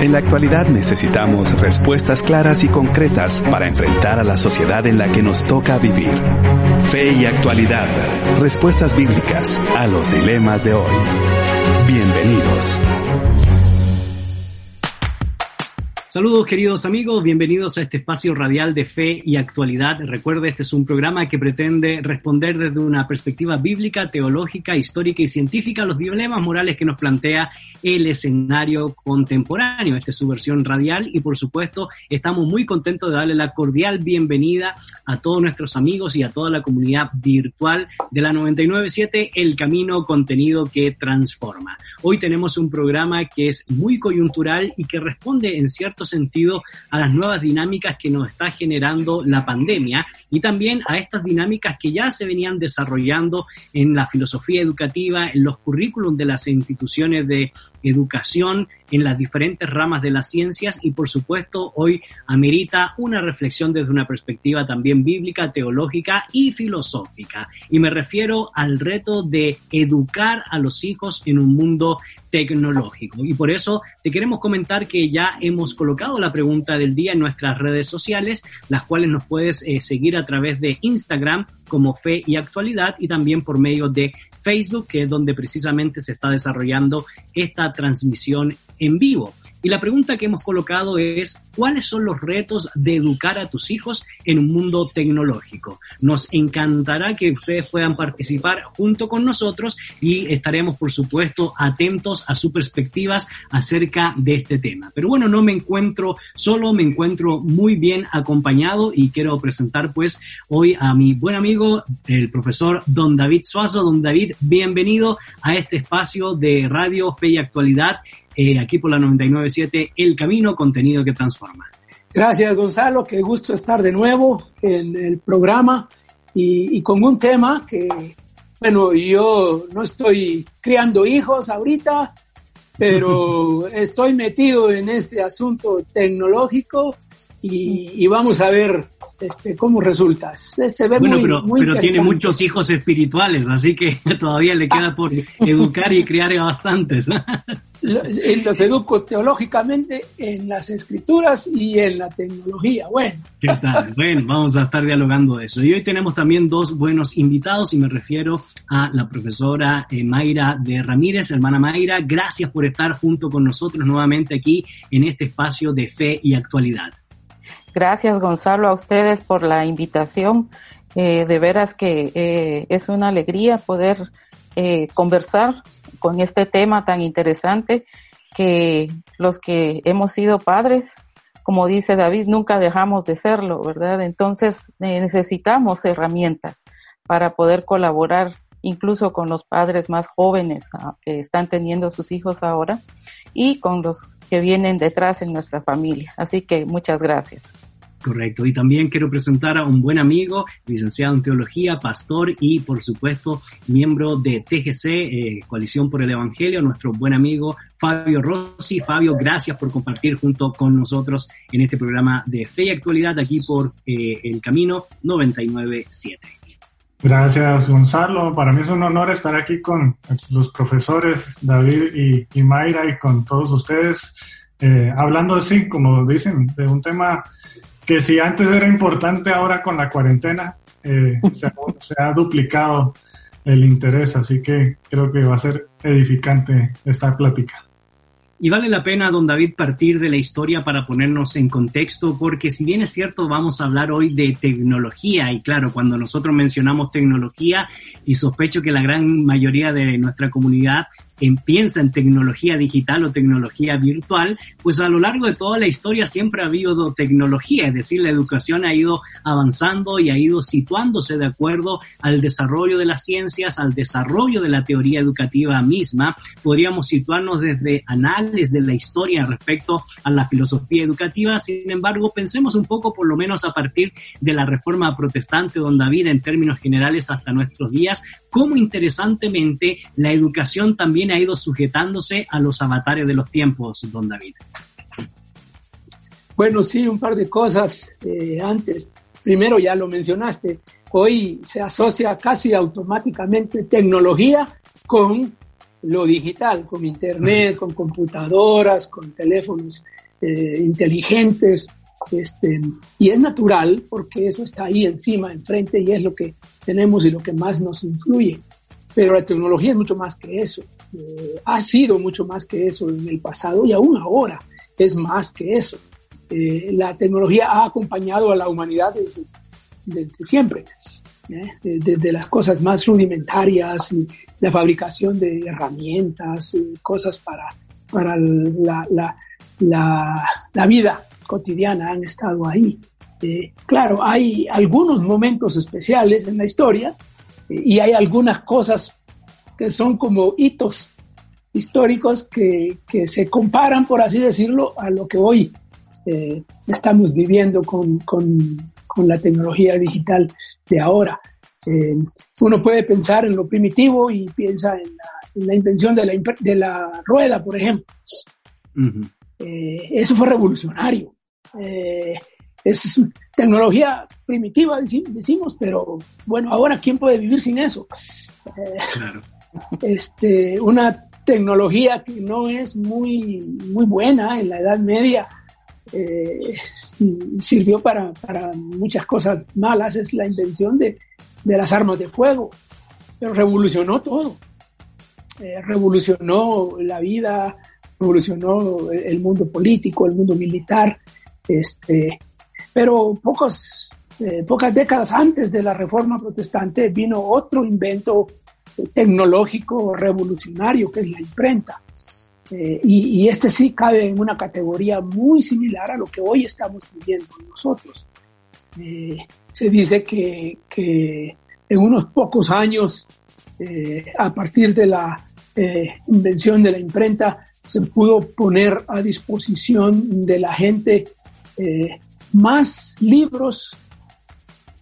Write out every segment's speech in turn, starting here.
En la actualidad necesitamos respuestas claras y concretas para enfrentar a la sociedad en la que nos toca vivir. Fe y actualidad. Respuestas bíblicas a los dilemas de hoy. Bienvenidos. Saludos queridos amigos, bienvenidos a este espacio radial de fe y actualidad. Recuerde, este es un programa que pretende responder desde una perspectiva bíblica, teológica, histórica y científica los dilemas morales que nos plantea el escenario contemporáneo. Esta es su versión radial y por supuesto estamos muy contentos de darle la cordial bienvenida a todos nuestros amigos y a toda la comunidad virtual de la 997 El Camino Contenido que Transforma. Hoy tenemos un programa que es muy coyuntural y que responde en cierto sentido a las nuevas dinámicas que nos está generando la pandemia y también a estas dinámicas que ya se venían desarrollando en la filosofía educativa, en los currículums de las instituciones de educación, en las diferentes ramas de las ciencias y por supuesto hoy amerita una reflexión desde una perspectiva también bíblica, teológica y filosófica. Y me refiero al reto de educar a los hijos en un mundo tecnológico. Y por eso te queremos comentar que ya hemos colocado la pregunta del día en nuestras redes sociales, las cuales nos puedes eh, seguir a través de Instagram como Fe y Actualidad y también por medio de Facebook, que es donde precisamente se está desarrollando esta transmisión en vivo. Y la pregunta que hemos colocado es, ¿cuáles son los retos de educar a tus hijos en un mundo tecnológico? Nos encantará que ustedes puedan participar junto con nosotros y estaremos, por supuesto, atentos a sus perspectivas acerca de este tema. Pero bueno, no me encuentro solo, me encuentro muy bien acompañado y quiero presentar pues hoy a mi buen amigo, el profesor Don David Suazo. Don David, bienvenido a este espacio de Radio Fe y Actualidad eh, aquí por la 997 El Camino, contenido que transforma. Gracias Gonzalo, qué gusto estar de nuevo en el programa y, y con un tema que, bueno, yo no estoy criando hijos ahorita, pero estoy metido en este asunto tecnológico y, y vamos a ver este, cómo resulta. Se, ve bueno, pero, pero tiene muchos hijos espirituales, así que todavía le queda por educar y criar a bastantes. Los educo teológicamente en las escrituras y en la tecnología. Bueno. ¿Qué tal? Bueno, vamos a estar dialogando de eso. Y hoy tenemos también dos buenos invitados y me refiero a la profesora eh, Mayra de Ramírez. Hermana Mayra, gracias por estar junto con nosotros nuevamente aquí en este espacio de fe y actualidad. Gracias, Gonzalo, a ustedes por la invitación. Eh, de veras que eh, es una alegría poder eh, conversar con este tema tan interesante que los que hemos sido padres, como dice David, nunca dejamos de serlo, ¿verdad? Entonces necesitamos herramientas para poder colaborar incluso con los padres más jóvenes ah, que están teniendo sus hijos ahora y con los que vienen detrás en nuestra familia. Así que muchas gracias. Correcto. Y también quiero presentar a un buen amigo, licenciado en teología, pastor y, por supuesto, miembro de TGC, eh, Coalición por el Evangelio, nuestro buen amigo Fabio Rossi. Fabio, gracias por compartir junto con nosotros en este programa de Fe y Actualidad aquí por eh, El Camino 997. Gracias, Gonzalo. Para mí es un honor estar aquí con los profesores David y, Mayra y con todos ustedes, eh, hablando así, como dicen, de un tema que si antes era importante, ahora con la cuarentena eh, se, ha, duplicado el interés, así que creo que va a ser edificante esta plática. Y vale la pena, don David, partir de la historia para ponernos en contexto, porque si bien es cierto, vamos a hablar hoy de tecnología, y claro, cuando nosotros mencionamos tecnología, y sospecho que la gran mayoría de nuestra comunidad piensa en tecnología digital o tecnología virtual, pues a lo largo de toda la historia siempre ha habido tecnología, es decir, la educación ha ido avanzando y ha ido situándose de acuerdo al desarrollo de las ciencias, al desarrollo de la teoría educativa misma. Podríamos situarnos desde anales de la historia respecto a la filosofía educativa, sin embargo, pensemos un poco por lo menos a partir de la reforma protestante, don David, en términos generales hasta nuestros días, cómo interesantemente la educación también ha ido sujetándose a los avatares de los tiempos, don David. Bueno, sí, un par de cosas eh, antes. Primero, ya lo mencionaste, hoy se asocia casi automáticamente tecnología con lo digital, con Internet, con computadoras, con teléfonos eh, inteligentes. Este, y es natural porque eso está ahí encima, enfrente, y es lo que tenemos y lo que más nos influye. Pero la tecnología es mucho más que eso. Eh, ha sido mucho más que eso en el pasado y aún ahora es más que eso. Eh, la tecnología ha acompañado a la humanidad desde, siempre, ¿eh? desde las cosas más rudimentarias y la fabricación de herramientas, y cosas para, para la, la, la vida cotidiana han estado ahí. claro, hay algunos momentos especiales en la historia y hay algunas cosas que son como hitos históricos que, que se comparan, por así decirlo, a lo que hoy eh, estamos viviendo con, con, con, la tecnología digital de ahora. Eh, uno puede pensar en lo primitivo y piensa en la, la invención de la, de la, rueda, por ejemplo. eh, eso fue revolucionario. Eh, es tecnología primitiva, decimos, pero bueno, ahora ¿quién puede vivir sin eso? Claro. Este, una tecnología que no es muy, muy buena en la Edad Media, eh, sirvió para, para, muchas cosas malas, es la invención de, de las armas de fuego, pero revolucionó todo. Eh, revolucionó la vida, revolucionó el mundo político, el mundo militar, este, pero pocos, eh, pocas décadas antes de la Reforma Protestante vino otro invento tecnológico revolucionario que es la imprenta. Eh, y, este sí cabe en una categoría muy similar a lo que hoy estamos viviendo nosotros. Eh, se dice que, que, en unos pocos años, eh, a partir de la invención de la imprenta, se pudo poner a disposición de la gente más libros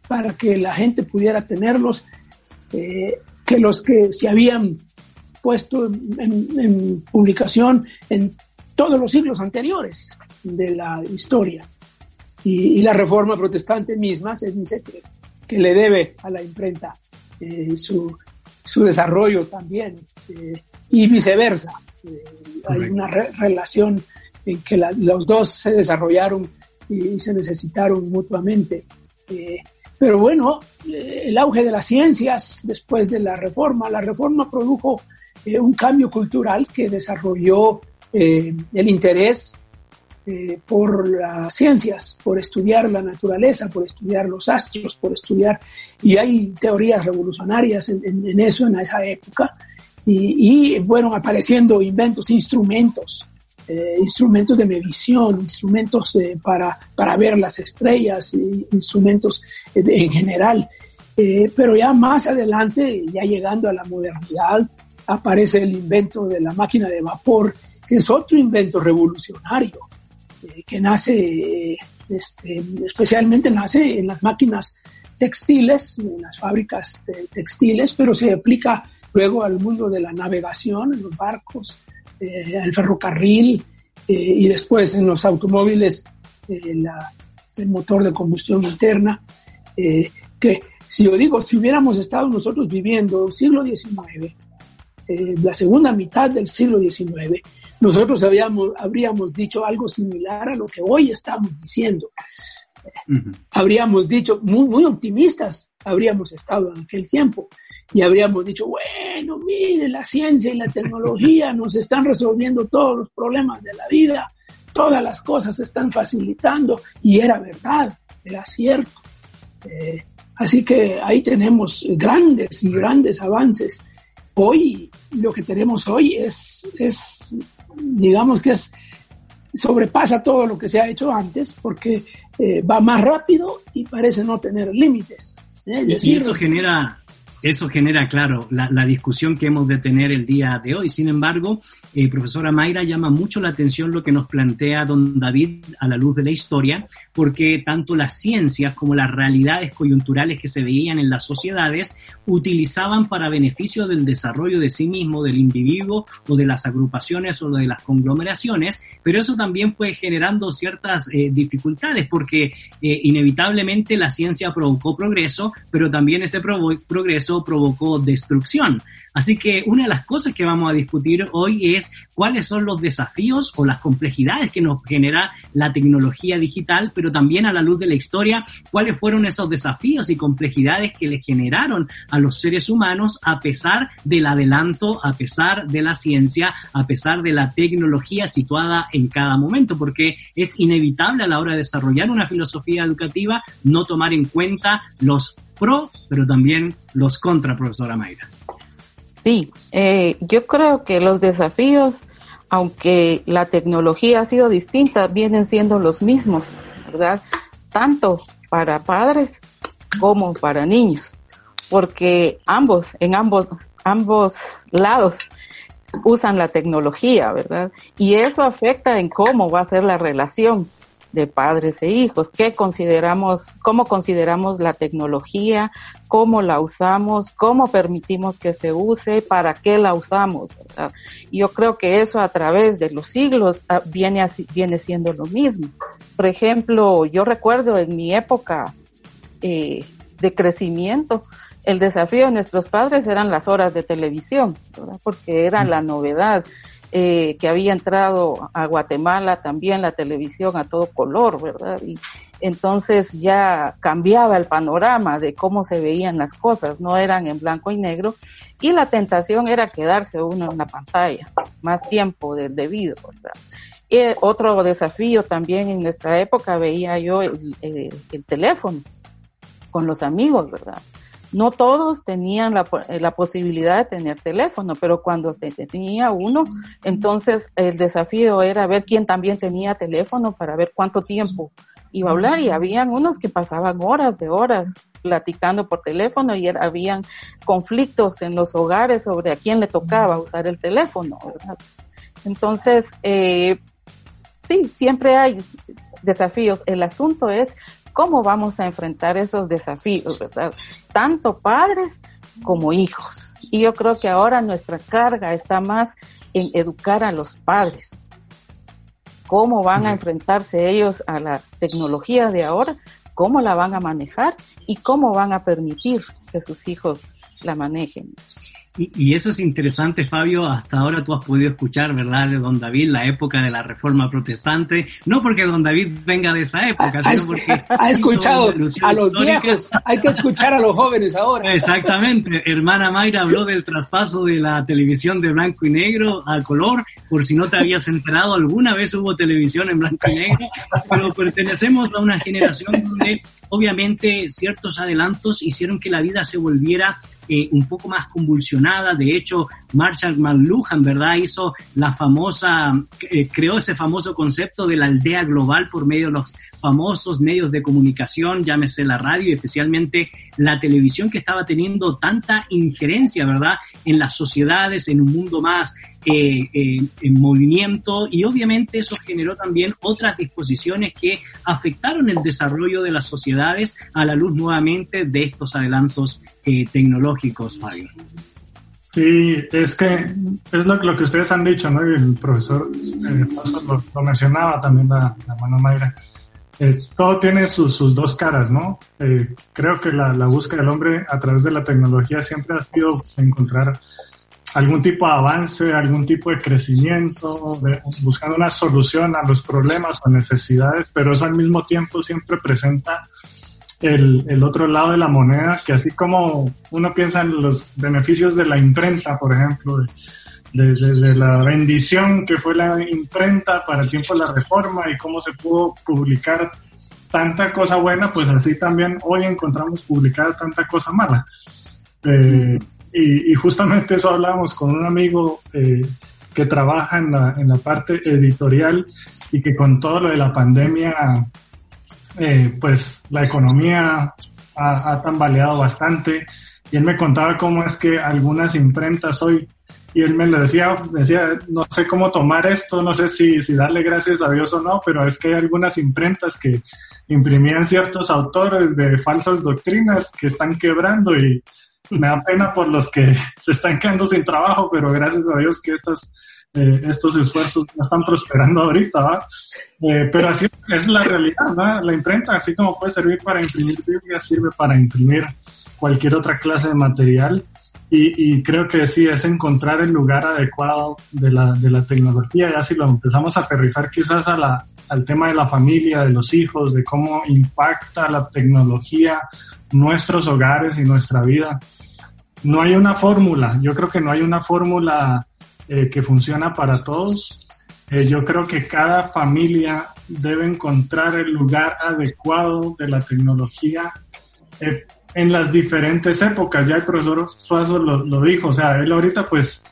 para que la gente pudiera tenerlos que los que se habían puesto en, publicación en todos los siglos anteriores de la historia. Y, la reforma protestante misma se dice que, que le debe a la imprenta eh, su, su, desarrollo también, eh, y viceversa. Eh, hay una relación en que los dos se desarrollaron y, se necesitaron mutuamente. Pero bueno, eh, el auge de las ciencias después de la reforma, la reforma produjo eh, un cambio cultural que desarrolló eh, el interés por las ciencias, por estudiar la naturaleza, por estudiar los astros, por estudiar, y hay teorías revolucionarias en, eso en esa época, y, y fueron apareciendo inventos, instrumentos eh, instrumentos de medición, instrumentos para, para ver las estrellas, instrumentos eh, en general. Eh, pero ya más adelante, ya llegando a la modernidad, aparece el invento de la máquina de vapor, que es otro invento revolucionario, que nace, este, especialmente nace en las máquinas textiles, en las fábricas textiles, pero se aplica luego al mundo de la navegación, en los barcos, eh, el ferrocarril eh, y después en los automóviles eh, el motor de combustión interna, que si yo digo, si hubiéramos estado nosotros viviendo el siglo XIX, la segunda mitad del siglo XIX, nosotros habíamos, habríamos dicho algo similar a lo que hoy estamos diciendo. Habríamos dicho, muy, muy optimistas habríamos estado en aquel tiempo y habríamos dicho, bueno, mire, la ciencia y la tecnología nos están resolviendo todos los problemas de la vida, todas las cosas se están facilitando y era verdad, era cierto. Eh, así que ahí tenemos grandes y grandes avances hoy lo que tenemos hoy es, es digamos que es sobrepasa todo lo que se ha hecho antes porque eh, va más rápido y parece no tener límites. y eso genera eso genera, claro, la, discusión que hemos de tener el día de hoy. Sin embargo, eh, profesora Mayra llama mucho la atención lo que nos plantea don David a la luz de la historia, porque tanto las ciencias como las realidades coyunturales que se veían en las sociedades utilizaban para beneficio del desarrollo de sí mismo, del individuo o de las agrupaciones o de las conglomeraciones, pero eso también fue generando ciertas eh, dificultades, porque eh, inevitablemente la ciencia provocó progreso, pero también ese progreso provocó destrucción. Así que una de las cosas que vamos a discutir hoy es cuáles son los desafíos o las complejidades que nos genera la tecnología digital, pero también a la luz de la historia, cuáles fueron esos desafíos y complejidades que le generaron a los seres humanos a pesar del adelanto, a pesar de la ciencia, a pesar de la tecnología situada en cada momento, porque es inevitable a la hora de desarrollar una filosofía educativa no tomar en cuenta los pro, pero también los contra, profesora Mayra. Sí, eh, yo creo que los desafíos, aunque la tecnología ha sido distinta, vienen siendo los mismos, ¿verdad? Tanto para padres como para niños, porque ambos, en ambos, ambos lados, usan la tecnología, ¿verdad? Y eso afecta en cómo va a ser la relación de padres e hijos, qué consideramos, cómo consideramos la tecnología, cómo la usamos, cómo permitimos que se use, para qué la usamos. Yo creo que eso a través de los siglos ah, viene, así, viene siendo lo mismo. Por ejemplo, yo recuerdo en mi época eh, de crecimiento, el desafío de nuestros padres eran las horas de televisión, porque era la novedad. Eh, que había entrado a Guatemala también la televisión a todo color, ¿verdad? Y entonces ya cambiaba el panorama de cómo se veían las cosas, no eran en blanco y negro, y la tentación era quedarse uno en la pantalla más tiempo del debido, ¿verdad? Y otro desafío también en nuestra época veía yo el, el teléfono con los amigos, ¿verdad? No todos tenían la, eh, la, posibilidad de tener teléfono, pero cuando se tenía uno, entonces el desafío era ver quién también tenía teléfono para ver cuánto tiempo iba a hablar y habían unos que pasaban horas de horas platicando por teléfono y habían conflictos en los hogares sobre a quién le tocaba usar el teléfono. Entonces, eh, sí, siempre hay desafíos. El asunto es cómo vamos a enfrentar esos desafíos, ¿verdad? Tanto padres como hijos. Y yo creo que ahora nuestra carga está más en educar a los padres. Cómo van a enfrentarse ellos a la tecnología de ahora, cómo la van a manejar y cómo van a permitir que sus hijos la manejen. Y, eso es interesante, Fabio. Hasta ahora tú has podido escuchar, ¿verdad?, de don David, la época de la reforma protestante. No porque don David venga de esa época, sino porque. Ha escuchado a los viejos. Hay que escuchar a los jóvenes ahora. Exactamente. Hermana Mayra habló del traspaso de la televisión de blanco y negro a color. Por si no te habías enterado, alguna vez hubo televisión en blanco y negro. Pero pertenecemos a una generación donde, obviamente, ciertos adelantos hicieron que la vida se volviera eh, un poco más convulsionada. De hecho, Marshall McLuhan, ¿verdad? Hizo la famosa, eh, creó ese famoso concepto de la aldea global por medio de los famosos medios de comunicación, llámese la radio y especialmente la televisión que estaba teniendo tanta injerencia, ¿verdad?, en las sociedades, en un mundo más eh, eh, en movimiento y obviamente eso generó también otras disposiciones que afectaron el desarrollo de las sociedades a la luz nuevamente de estos adelantos eh, tecnológicos, Fabio. Sí, es que es lo, que ustedes han dicho, ¿no? el profesor lo, mencionaba también la, la mano Mayra eh, todo tiene sus, dos caras, ¿no? Eh, creo que la, búsqueda del hombre a través de la tecnología siempre ha sido encontrar algún tipo de avance, algún tipo de crecimiento, buscando una solución a los problemas o necesidades, pero eso al mismo tiempo siempre presenta el, el, otro lado de la moneda, que así como uno piensa en los beneficios de la imprenta, por ejemplo, de, la bendición que fue la imprenta para el tiempo de la reforma y cómo se pudo publicar tanta cosa buena, pues así también hoy encontramos publicada tanta cosa mala. Eh, y, justamente eso hablábamos con un amigo eh, que trabaja en la, en la parte editorial y que con todo lo de la pandemia, eh, pues la economía ha, tambaleado bastante. Y él me contaba cómo es que algunas imprentas hoy, y él me lo decía, decía, no sé cómo tomar esto, no sé si darle gracias a Dios o no, pero es que hay algunas imprentas que imprimían ciertos autores de falsas doctrinas que están quebrando y, me da pena por los que se están quedando sin trabajo, pero gracias a Dios que estas, eh, estos esfuerzos están prosperando ahorita. Eh, pero así es la realidad, ¿no? La imprenta, así como puede servir para imprimir Biblia, sirve para imprimir cualquier otra clase de material. Y, y, creo que sí, es encontrar el lugar adecuado de la, de la tecnología. Ya si lo empezamos a aterrizar quizás a la, al tema de la familia, de los hijos, de cómo impacta la tecnología nuestros hogares y nuestra vida. No hay una fórmula, yo creo que no hay una fórmula eh, que funciona para todos. Eh, yo creo que cada familia debe encontrar el lugar adecuado de la tecnología eh, en las diferentes épocas. Ya el profesor Suazo lo, lo dijo, o sea, él ahorita pues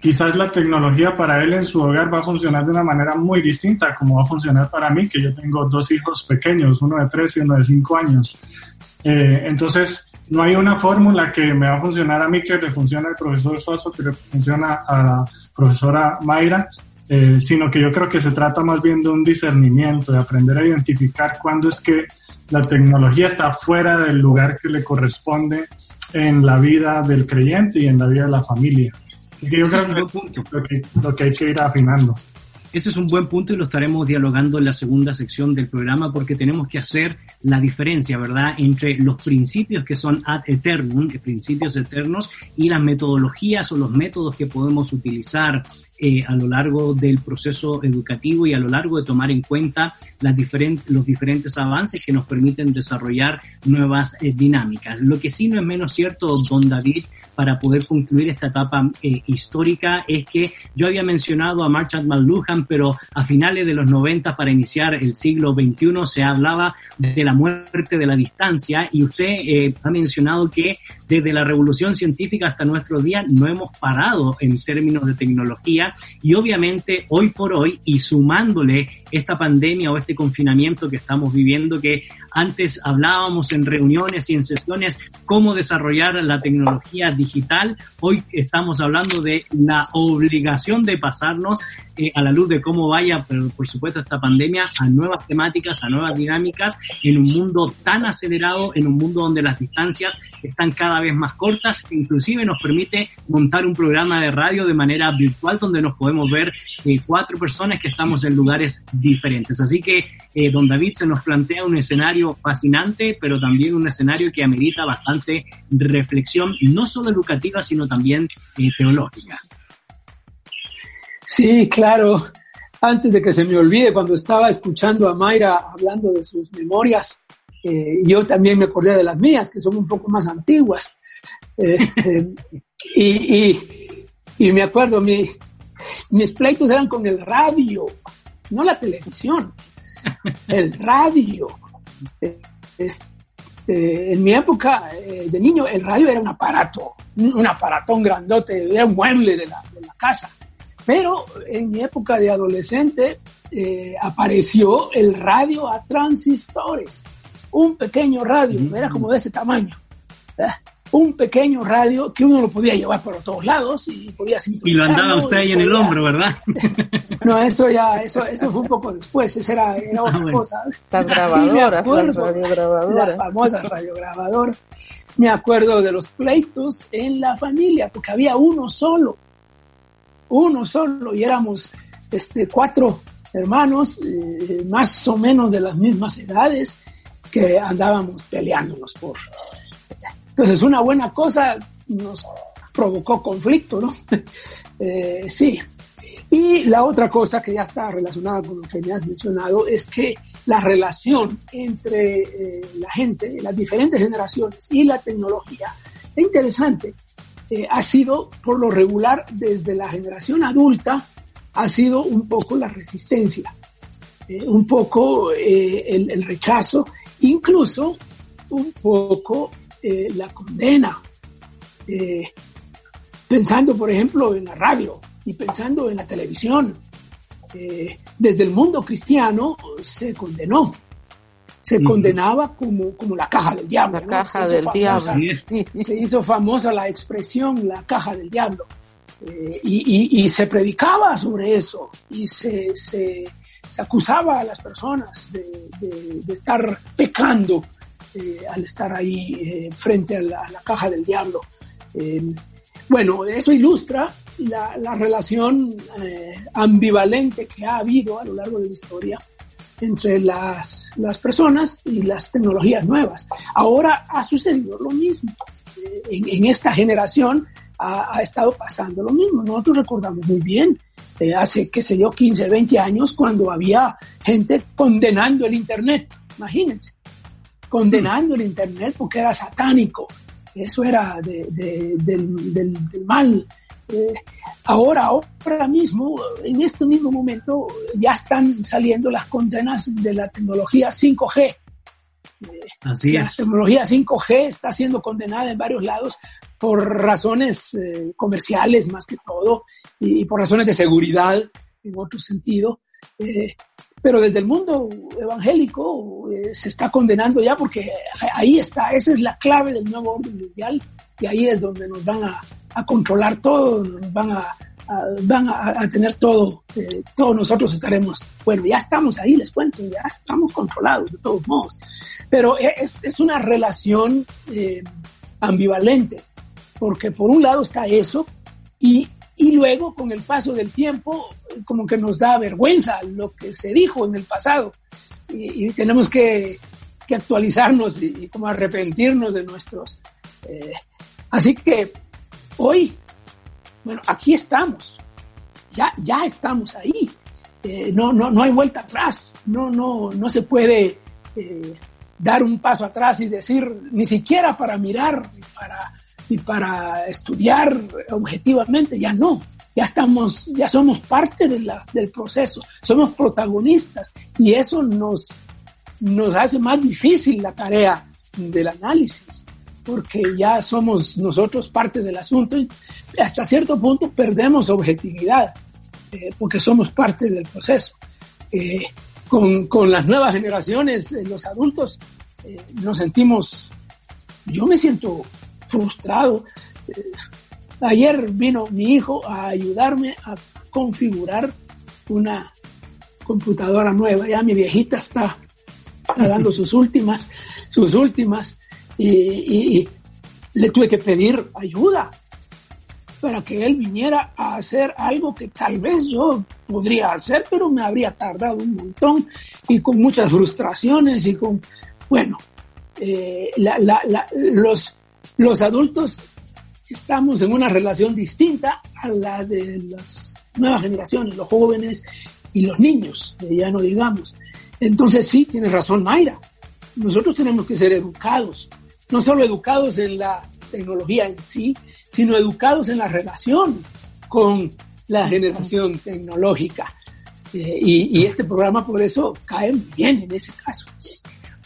quizás la tecnología para él en su hogar va a funcionar de una manera muy distinta como va a funcionar para mí, que yo tengo dos hijos pequeños, uno de tres y uno de cinco años. Eh, entonces, no hay una fórmula que me va a funcionar a mí que le funcione al profesor Suazo, que le funciona a la profesora Mayra, eh, sino que yo creo que se trata más bien de un discernimiento, de aprender a identificar cuándo es que la tecnología está fuera del lugar que le corresponde en la vida del creyente y en la vida de la familia. Que yo creo que es lo que, lo que hay que ir afinando. Ese es un buen punto y lo estaremos dialogando en la segunda sección del programa porque tenemos que hacer la diferencia, ¿verdad?, entre los principios que son ad eternum, principios eternos, y las metodologías o los métodos que podemos utilizar eh, a lo largo del proceso educativo y a lo largo de tomar en cuenta las diferentes, los diferentes avances que nos permiten desarrollar nuevas eh, dinámicas. Lo que sí no es menos cierto, don David, para poder concluir esta etapa eh, histórica es que yo había mencionado a Marshall McLuhan, pero a finales de los 90 para iniciar el siglo XXI se hablaba de la muerte de la distancia y usted eh, ha mencionado que desde la revolución científica hasta nuestro día no hemos parado en términos de tecnología y obviamente hoy por hoy y sumándole esta pandemia o este confinamiento que estamos viviendo que antes hablábamos en reuniones y en sesiones cómo desarrollar la tecnología digital. Hoy estamos hablando de la obligación de pasarnos eh, a la luz de cómo vaya, pero por supuesto, esta pandemia a nuevas temáticas, a nuevas dinámicas en un mundo tan acelerado, en un mundo donde las distancias están cada vez más cortas, inclusive nos permite montar un programa de radio de manera virtual donde nos podemos ver eh, cuatro personas que estamos en lugares diferentes. Así que eh, don David se nos plantea un escenario fascinante, pero también un escenario que amerita bastante reflexión, no solo educativa, sino también eh, teológica. Sí, claro. Antes de que se me olvide, cuando estaba escuchando a Mayra hablando de sus memorias, eh, yo también me acordé de las mías, que son un poco más antiguas. y, y, me acuerdo, mi, mis pleitos eran con el radio no la televisión, el radio. Este, en mi época eh, de niño, el radio era un aparato, un aparatón grandote, era un mueble de la, casa. Pero en mi época de adolescente eh, apareció el radio a transistores, un pequeño radio, era como de ese tamaño un pequeño radio que uno lo podía llevar por todos lados y podía Y lo andaba usted ahí en el hombro, ¿verdad? no, eso ya, eso, eso fue un poco después, esa era, era otra ah, cosa. Las grabadoras, las radiograbadoras. Las famosas radiograbadoras. Me acuerdo de los pleitos en la familia, porque había uno solo, uno solo, y éramos este, cuatro hermanos, eh, más o menos de las mismas edades, que andábamos peleándonos por, entonces, una buena cosa nos provocó conflicto, ¿no? Eh, sí. Y la otra cosa que ya está relacionada con lo que me has mencionado es que la relación entre eh, la gente, las diferentes generaciones y la tecnología es interesante. Eh, ha sido, por lo regular, desde la generación adulta, ha sido un poco la resistencia, un poco el rechazo, incluso un poco eh, la condena. Eh, pensando, por ejemplo, en la radio y pensando en la televisión. Eh, desde el mundo cristiano se condenó. Se condenaba como, como la caja del diablo. La caja del diablo. Se hizo famosa la expresión la caja del diablo. Eh, y, y, se predicaba sobre eso y se, se, se acusaba a las personas de, de, estar pecando eh, al estar ahí eh, frente a la, caja del diablo. bueno, eso ilustra la, la relación ambivalente que ha habido a lo largo de la historia entre las, las personas y las tecnologías nuevas. Ahora ha sucedido lo mismo. En, en esta generación ha, estado pasando lo mismo. Nosotros recordamos muy bien, eh, hace, qué sé yo, 15, 20 años, cuando había gente condenando el Internet, imagínense, condenando el Internet porque era satánico, eso era del, mal. Eh, ahora, ahora mismo, en este mismo momento, ya están saliendo las condenas de la tecnología 5G. Así la tecnología 5G está siendo condenada en varios lados por razones eh, comerciales más que todo y, por razones de seguridad en otro sentido. Eh, pero desde el mundo evangélico eh, se está condenando ya porque ahí está, esa es la clave del nuevo orden mundial y ahí es donde nos van a, controlar todo, nos van a, van a, tener todo, todos nosotros estaremos, bueno, ya estamos ahí, les cuento, ya estamos controlados de todos modos, pero es, es una relación ambivalente porque por un lado está eso y, y luego con el paso del tiempo como que nos da vergüenza lo que se dijo en el pasado y, tenemos que, actualizarnos y, como arrepentirnos de nuestros. Eh, así que hoy, bueno, aquí estamos, ya, ya estamos ahí. Eh, no, no, no hay vuelta atrás, no, no, no se puede eh, dar un paso atrás y decir, ni siquiera para mirar, para y para estudiar objetivamente, ya no. Ya estamos, ya somos parte de del proceso, somos protagonistas y eso nos, nos hace más difícil la tarea del análisis, porque ya somos nosotros parte del asunto y hasta cierto punto perdemos objetividad, eh, porque somos parte del proceso. Eh, con, con, las nuevas generaciones, eh, los adultos, nos sentimos, yo me siento frustrado. Ayer vino mi hijo a ayudarme a configurar una computadora nueva. Ya mi viejita está, dando sus últimas, sus últimas, y, le tuve que pedir ayuda para que él viniera a hacer algo que tal vez yo podría hacer, pero me habría tardado un montón y con muchas frustraciones y con, bueno, eh, los, los adultos estamos en una relación distinta a la de las nuevas generaciones, los jóvenes y los niños, ya no digamos. Entonces sí, tiene razón Mayra. Nosotros tenemos que ser educados, no solo educados en la tecnología en sí, sino educados en la relación con la generación tecnológica. Eh, y, y, este programa por eso cae bien en ese caso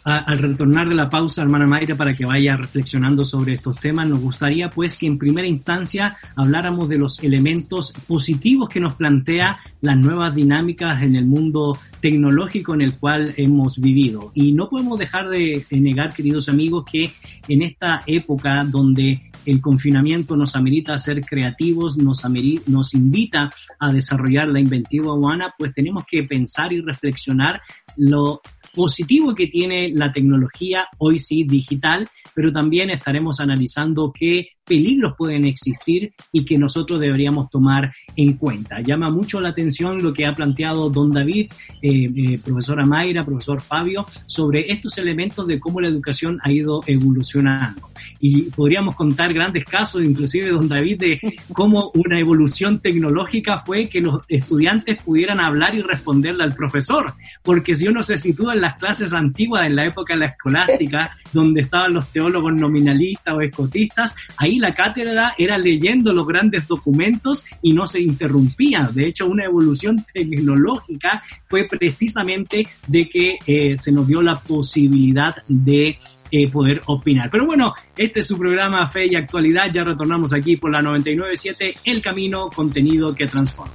al retornar de la pausa, hermana Mayra, para que vaya reflexionando sobre estos temas, nos gustaría pues que en primera instancia habláramos de los elementos positivos que nos plantea las nuevas dinámicas en el mundo tecnológico en el cual hemos vivido. Y no podemos dejar de, negar, queridos amigos, que en esta época donde el confinamiento nos amerita a ser creativos, nos, nos invita a desarrollar la inventiva humana, pues tenemos que pensar y reflexionar lo positivo que tiene la tecnología, hoy sí digital, pero también estaremos analizando qué peligros pueden existir y que nosotros deberíamos tomar en cuenta. Llama mucho la atención lo que ha planteado don David, eh, eh, profesora Mayra, profesor Fabio, sobre estos elementos de cómo la educación ha ido evolucionando. Y podríamos contar grandes casos, inclusive don David, de cómo una evolución tecnológica fue que los estudiantes pudieran hablar y responderle al profesor, porque si uno se sitúa en las clases antiguas, en la época de la escolástica, donde estaban los teólogos nominalistas o escotistas, ahí la cátedra era leyendo los grandes documentos y no se interrumpía. De hecho, una evolución tecnológica fue precisamente de que eh, se nos dio la posibilidad de eh, poder opinar. Pero bueno, este es su programa Fe y Actualidad. Ya retornamos aquí por la 997, El Camino, contenido que transforma.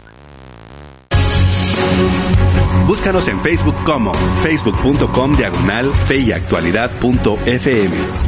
Búscanos en Facebook como facebook.com diagonal feyactualidad.fm.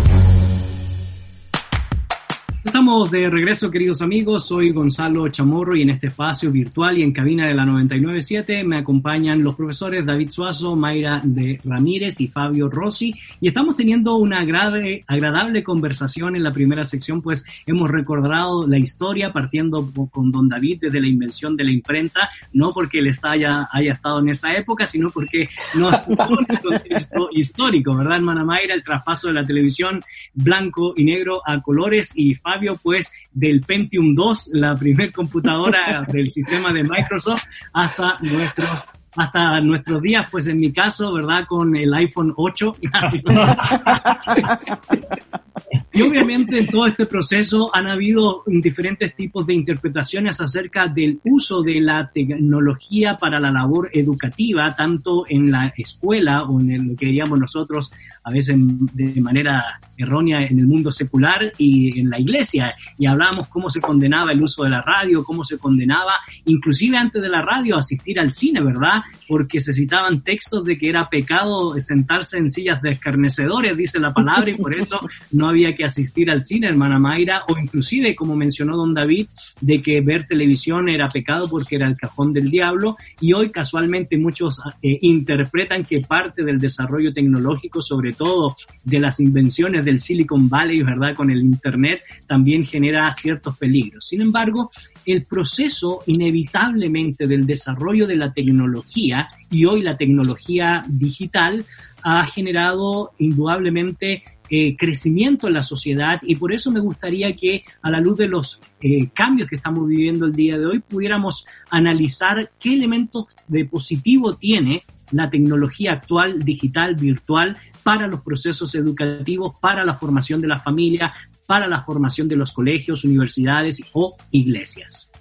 Estamos de regreso, queridos amigos. Soy Gonzalo Chamorro y en este espacio virtual y en cabina de la 997 me acompañan los profesores David Suazo, Mayra de Ramírez y Fabio Rossi. Y estamos teniendo una grave, agradable conversación en la primera sección, pues hemos recordado la historia partiendo con don David desde la invención de la imprenta, no porque él está haya, haya estado en esa época, sino porque nos en el contexto histórico, ¿verdad, hermana Mayra? El traspaso de la televisión blanco y negro a colores y Fabio pues del Pentium 2, la primer computadora del sistema de Microsoft, hasta nuestros hasta nuestros días, pues en mi caso, ¿verdad? Con el iPhone 8. y obviamente en todo este proceso han habido diferentes tipos de interpretaciones acerca del uso de la tecnología para la labor educativa, tanto en la escuela o en lo que diríamos nosotros a veces de manera errónea en el mundo secular y en la iglesia. Y hablábamos cómo se condenaba el uso de la radio, cómo se condenaba, inclusive antes de la radio, asistir al cine, ¿verdad? Porque se citaban textos de que era pecado sentarse en sillas de escarnecedores, dice la palabra, y por eso no había que asistir al cine, hermana Mayra, o inclusive, como mencionó don David, de que ver televisión era pecado porque era el cajón del diablo, y hoy casualmente muchos eh, interpretan que parte del desarrollo tecnológico, sobre todo de las invenciones del Silicon Valley, ¿verdad? Con el Internet, también genera ciertos peligros. Sin embargo, el proceso inevitablemente del desarrollo de la tecnología y hoy la tecnología digital ha generado indudablemente eh, crecimiento en la sociedad y por eso me gustaría que a la luz de los eh, cambios que estamos viviendo el día de hoy pudiéramos analizar qué elementos de positivo tiene la tecnología actual, digital, virtual, para los procesos educativos, para la formación de la familia, para la formación de los colegios, universidades o iglesias.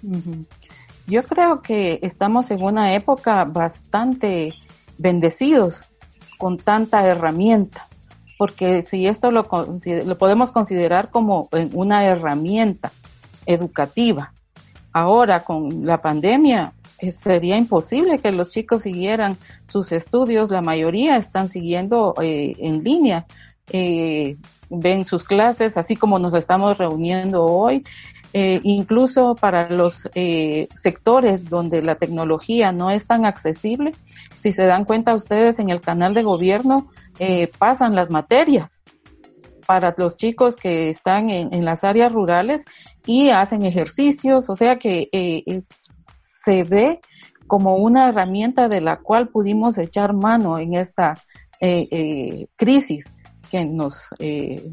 Yo creo que estamos en una época bastante bendecidos con tanta herramienta, porque si esto lo, podemos considerar como una herramienta educativa, ahora con la pandemia sería imposible que los chicos siguieran sus estudios, la mayoría están siguiendo eh, en línea, eh, ven sus clases, así como nos estamos reuniendo hoy. Eh, incluso para los sectores donde la tecnología no es tan accesible, si se dan cuenta ustedes en el canal de gobierno, pasan las materias para los chicos que están en, en, las áreas rurales y hacen ejercicios, o sea que se ve como una herramienta de la cual pudimos echar mano en esta eh, eh, crisis que nos eh,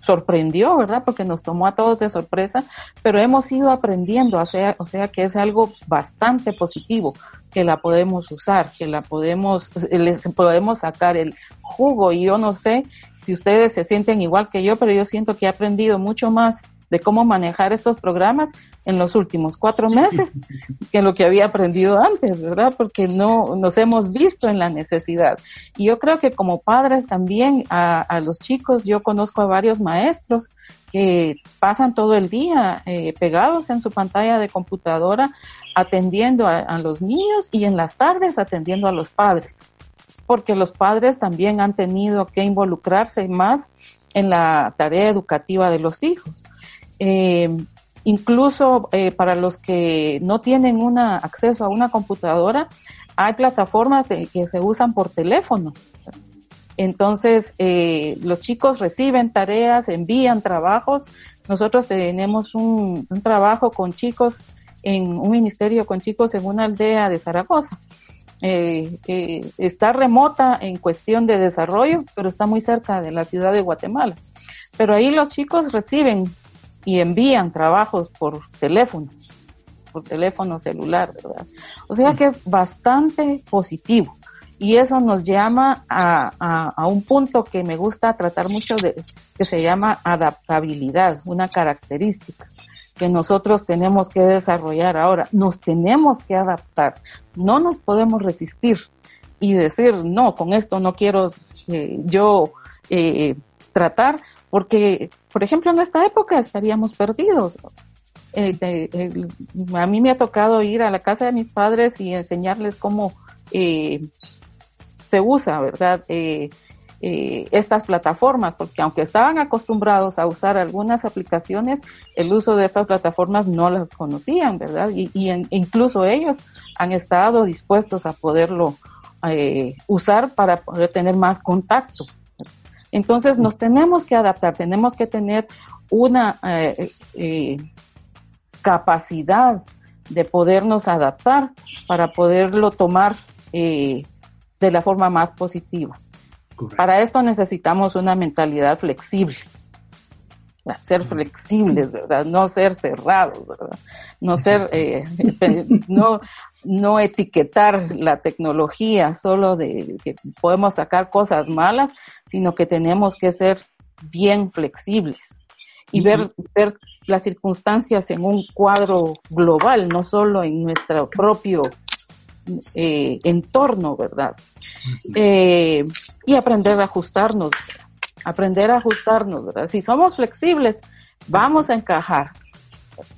sorprendió, ¿verdad? Porque nos tomó a todos de sorpresa, pero hemos ido aprendiendo, o sea, o sea que es algo bastante positivo, que la podemos usar, que la podemos, les podemos sacar el jugo y yo no sé si ustedes se sienten igual que yo, pero yo siento que he aprendido mucho más de cómo manejar estos programas en los últimos cuatro meses que lo que había aprendido antes, ¿verdad? Porque no nos hemos visto en la necesidad. Y yo creo que como padres también a, los chicos, yo conozco a varios maestros que pasan todo el día eh, pegados en su pantalla de computadora atendiendo a los niños y en las tardes atendiendo a los padres, porque los padres también han tenido que involucrarse más en la tarea educativa de los hijos. Eh, incluso eh, para los que no tienen una, acceso a una computadora, hay plataformas que se usan por teléfono. Entonces, eh, los chicos reciben tareas, envían trabajos. Nosotros tenemos un, trabajo con chicos en un ministerio con chicos en una aldea de Zaragoza. está remota en cuestión de desarrollo, pero está muy cerca de la ciudad de Guatemala. Pero ahí los chicos reciben y envían trabajos por teléfono, por teléfono celular, ¿verdad? O sea que es bastante positivo. Y eso nos llama a, a, un punto que me gusta tratar mucho de, que se llama adaptabilidad, una característica que nosotros tenemos que desarrollar ahora. Nos tenemos que adaptar. No nos podemos resistir y decir, no, con esto no quiero eh, yo eh, tratar, porque, por ejemplo, en esta época estaríamos perdidos. Eh, a mí me ha tocado ir a la casa de mis padres y enseñarles cómo eh, se usa, ¿verdad? Eh, estas plataformas, porque aunque estaban acostumbrados a usar algunas aplicaciones, el uso de estas plataformas no las conocían, ¿verdad? Y, incluso ellos han estado dispuestos a poderlo usar para poder tener más contacto. Entonces nos tenemos que adaptar, tenemos que tener una capacidad de podernos adaptar para poderlo tomar eh, de la forma más positiva. Para esto necesitamos una mentalidad flexible. Ser flexibles, ¿verdad? No ser cerrados, ¿verdad? No ser, eh, no, no etiquetar la tecnología solo de que podemos sacar cosas malas, sino que tenemos que ser bien flexibles y ver, ver las circunstancias en un cuadro global, no solo en nuestro propio eh, entorno, ¿verdad? Eh, y aprender a ajustarnos, aprender a ajustarnos, ¿verdad? Si somos flexibles, vamos a encajar,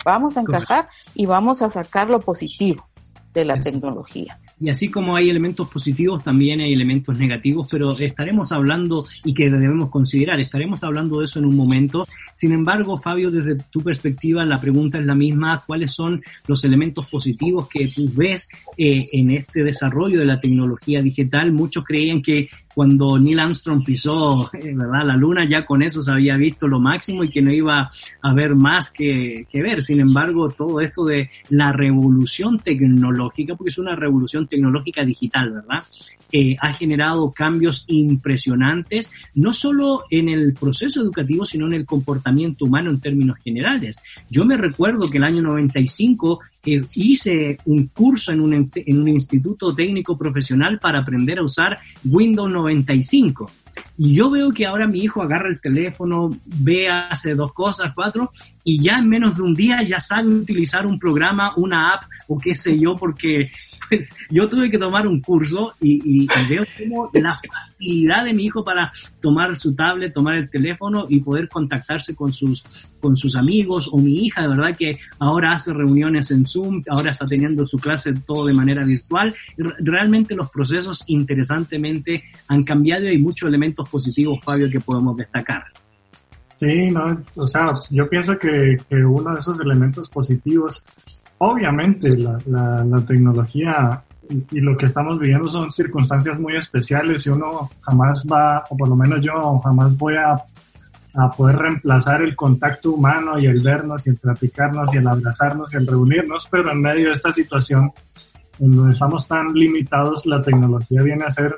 vamos a encajar y vamos a sacar lo positivo de la tecnología. Y así como hay elementos positivos, también hay elementos negativos, pero estaremos hablando y que debemos considerar, estaremos hablando de eso en un momento. Sin embargo, Fabio, desde tu perspectiva, la pregunta es la misma. ¿Cuáles son los elementos positivos que tú ves eh, en este desarrollo de la tecnología digital? Muchos creían que cuando Neil Armstrong pisó eh, ¿verdad? la luna, ya con eso se había visto lo máximo y que no iba a haber más que, que ver. Sin embargo, todo esto de la revolución tecnológica, porque es una revolución tecnológica digital, ¿verdad? Ha generado cambios impresionantes, no solo en el proceso educativo, sino en el comportamiento humano en términos generales. Yo me recuerdo que el año 95 eh, hice un curso en un, en un instituto técnico profesional para aprender a usar Windows 95. Y yo veo que ahora mi hijo agarra el teléfono, ve, hace dos cosas, cuatro, y ya en menos de un día ya sabe utilizar un programa, una app o qué sé yo, porque pues, yo tuve que tomar un curso y, veo como la facilidad de mi hijo para tomar su tablet, tomar el teléfono y poder contactarse con sus, con sus amigos o mi hija, de verdad que ahora hace reuniones en Zoom, ahora está teniendo su clase todo de manera virtual. Realmente los procesos interesantemente han cambiado y hay muchos elementos positivos, Fabio, que podemos destacar. Sí, no, o sea, yo pienso que, uno de esos elementos positivos, obviamente la, la, tecnología y, lo que estamos viviendo son circunstancias muy especiales y uno jamás va, o por lo menos yo jamás voy a, a poder reemplazar el contacto humano y el vernos y el platicarnos y el abrazarnos y el reunirnos, pero en medio de esta situación en donde estamos tan limitados, la tecnología viene a ser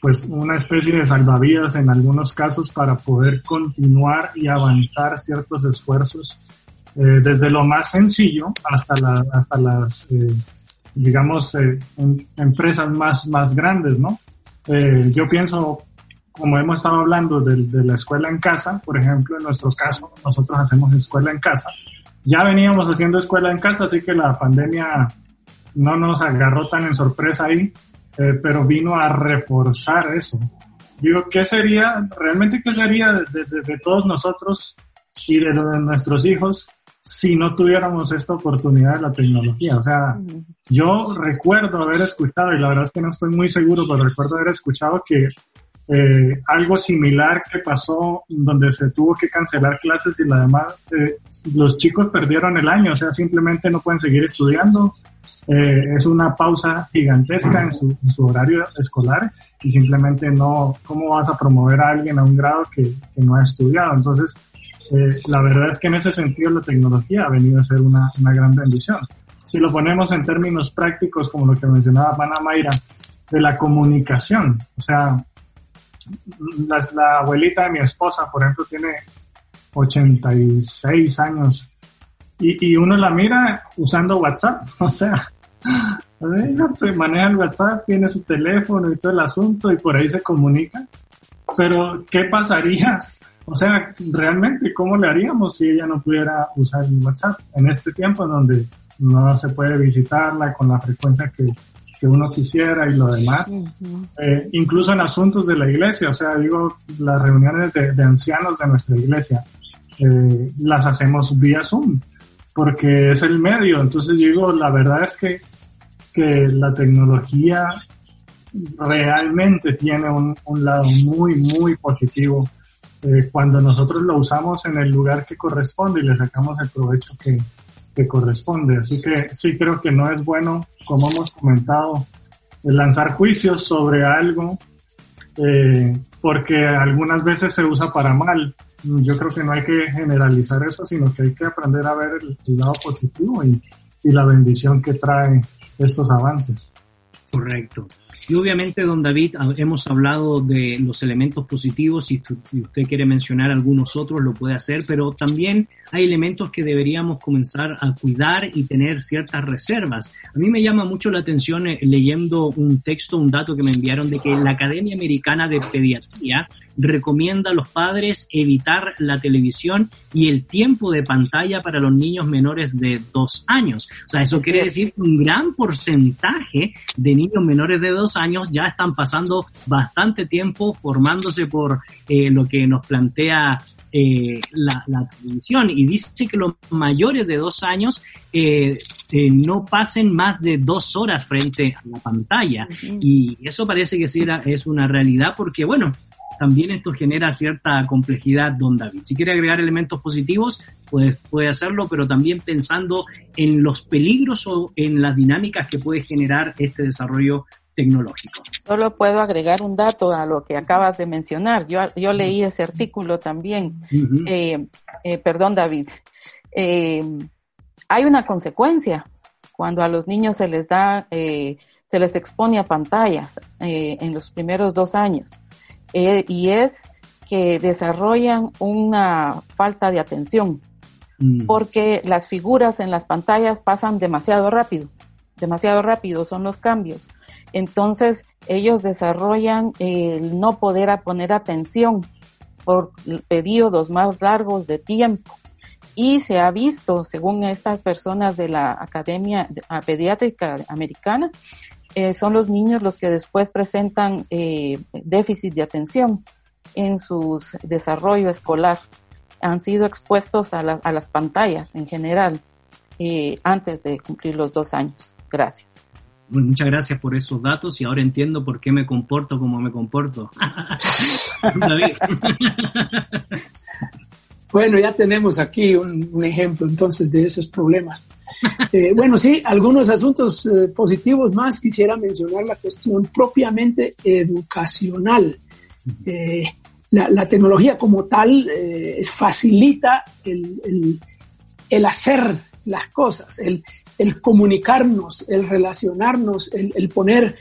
pues una especie de salvavidas en algunos casos para poder continuar y avanzar ciertos esfuerzos eh, desde lo más sencillo hasta, la, hasta las, eh, digamos, eh, empresas más, más grandes, ¿no? yo pienso, como hemos estado hablando de, de, la escuela en casa, por ejemplo, en nuestro caso, nosotros hacemos escuela en casa. Ya veníamos haciendo escuela en casa, así que la pandemia no nos agarró tan en sorpresa ahí eh, pero vino a reforzar eso. Digo, ¿qué sería, realmente qué sería de, todos nosotros y de, de, nuestros hijos si no tuviéramos esta oportunidad de la tecnología? O sea, yo recuerdo haber escuchado, y la verdad es que no estoy muy seguro, pero recuerdo haber escuchado que eh, algo similar que pasó donde se tuvo que cancelar clases y la demás, eh, los chicos perdieron el año, o sea, simplemente no pueden seguir estudiando. Eh, es una pausa gigantesca en su, horario escolar y simplemente no, ¿cómo vas a promover a alguien a un grado que, no ha estudiado? Entonces, la verdad es que en ese sentido la tecnología ha venido a ser una, una gran bendición. Si lo ponemos en términos prácticos, como lo que mencionaba Pana Mayra, de la comunicación, o sea, la, abuelita de mi esposa, por ejemplo, tiene 86 años y, y uno la mira usando WhatsApp, o sea, ella se maneja el WhatsApp, tiene su teléfono y todo el asunto y por ahí se comunica. Pero, ¿qué pasaría? O sea, realmente, ¿cómo le haríamos si ella no pudiera usar el WhatsApp en este tiempo en donde no se puede visitarla con la frecuencia que, que uno quisiera y lo demás, eh, incluso en asuntos de la iglesia, o sea, digo, las reuniones de, ancianos de nuestra iglesia, eh, las hacemos vía Zoom, porque es el medio, entonces digo, la verdad es que, que la tecnología realmente tiene un, un lado muy, muy positivo eh, cuando nosotros lo usamos en el lugar que corresponde y le sacamos el provecho que, corresponde. Así que sí creo que no es bueno, como hemos comentado, lanzar juicios sobre algo eh, porque algunas veces se usa para mal. Yo creo que no hay que generalizar eso, sino que hay que aprender a ver el, lado positivo y la bendición que trae estos avances. Correcto. Y obviamente, don David, hemos hablado de los elementos positivos y si usted quiere mencionar algunos otros, lo puede hacer, pero también hay elementos que deberíamos comenzar a cuidar y tener ciertas reservas. A mí me llama mucho la atención eh, leyendo un texto, un dato que me enviaron de que la Academia Americana de Pediatría recomienda a los padres evitar la televisión y el tiempo de pantalla para los niños menores de dos años. O sea, eso quiere decir que un gran porcentaje de niños menores de dos años ya están pasando bastante tiempo formándose por eh, lo que nos plantea eh, la, televisión y dice que los mayores de dos años eh, no pasen más de dos horas frente a la pantalla. Y eso parece que sí es una realidad porque, bueno, también esto genera cierta complejidad, don David. Si quiere agregar elementos positivos, pues puede hacerlo, pero también pensando en los peligros o en las dinámicas que puede generar este desarrollo tecnológico. Solo puedo agregar un dato a lo que acabas de mencionar. Yo, yo leí ese artículo también. Eh, eh, perdón, David. Eh, hay una consecuencia cuando a los niños se les da, se les expone a pantallas en los primeros dos años. Eh, y es que desarrollan una falta de atención, mm. porque las figuras en las pantallas pasan demasiado rápido, demasiado rápido son los cambios. Entonces ellos desarrollan el no poder poner atención por periodos más largos de tiempo. Y se ha visto, según estas personas de la Academia Pediátrica Americana, eh, son los niños los que después presentan eh, déficit de atención en su desarrollo escolar. Han sido expuestos a, las pantallas en general eh, antes de cumplir los dos años. Gracias. muchas gracias por esos datos y ahora entiendo por qué me comporto como me comporto. Bueno, ya tenemos aquí un, ejemplo entonces de esos problemas. Eh, bueno, sí, algunos asuntos eh, positivos más. Quisiera mencionar la cuestión propiamente educacional. Eh, la, tecnología como tal facilita el, el, hacer las cosas, el, el comunicarnos, el relacionarnos, el, poner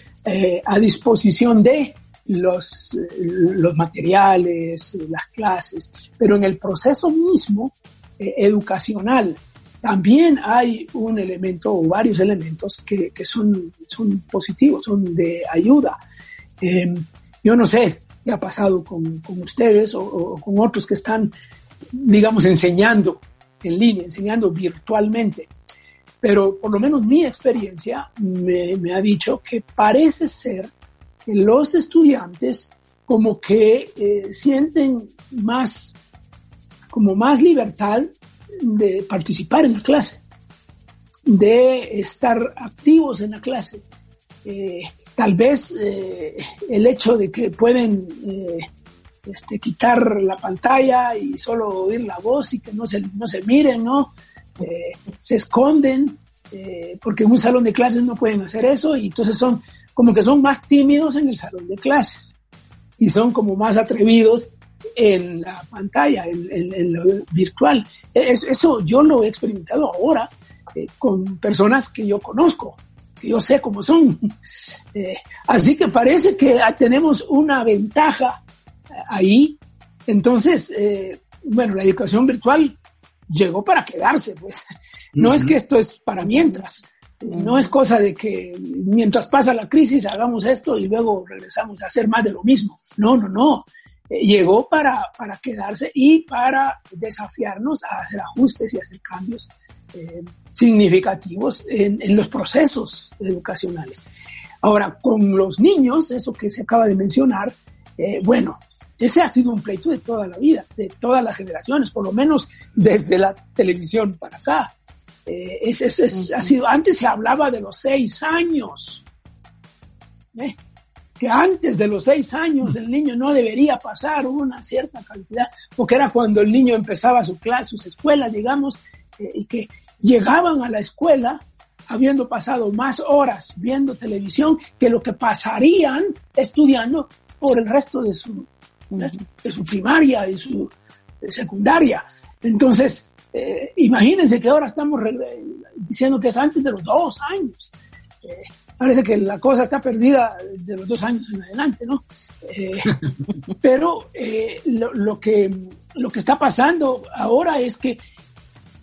a disposición de los, los materiales, las clases, pero en el proceso mismo eh, educacional también hay un elemento o varios elementos que, que son, son positivos, son de ayuda. Em, yo no sé qué ha pasado con, con ustedes o, con otros que están, digamos, enseñando en línea, enseñando virtualmente. Pero por lo menos mi experiencia me, me ha dicho que parece ser los estudiantes como que eh, sienten más, como más libertad de participar en la clase, de estar activos en la clase. Eh, tal vez eh, el hecho de que pueden este, quitar la pantalla y solo oír la voz y que no se, no se miren, ¿no? se esconden, porque en un salón de clases no pueden hacer eso y entonces son como que son más tímidos en el salón de clases y son como más atrevidos en la pantalla, en, lo virtual. eso yo lo he experimentado ahora eh, con personas que yo conozco, que yo sé cómo son. Eh, así que parece que tenemos una ventaja ahí. Entonces, eh, bueno, la educación virtual llegó para quedarse, pues. No es que esto es para mientras. No es cosa de que mientras pasa la crisis hagamos esto y luego regresamos a hacer más de lo mismo. No, no, no. Eh, llegó para, para quedarse y para desafiarnos a hacer ajustes y hacer cambios eh, significativos en, los procesos educacionales. Ahora, con los niños, eso que se acaba de mencionar, eh, bueno, ese ha sido un pleito de toda la vida, de todas las generaciones, por lo menos desde la televisión para acá. Eh, es, es, ha sido, antes se hablaba de los seis años, ¿eh? que antes de los seis años el niño no debería pasar una cierta cantidad, porque era cuando el niño empezaba su clase, sus escuelas, digamos, eh, y que llegaban a la escuela habiendo pasado más horas viendo televisión que lo que pasarían estudiando por el resto de su, de su primaria y su secundaria. Entonces, eh, imagínense que ahora estamos diciendo que es antes de los dos años. Eh, parece que la cosa está perdida de los dos años en adelante, ¿no? Eh, pero lo, que, lo que está pasando ahora es que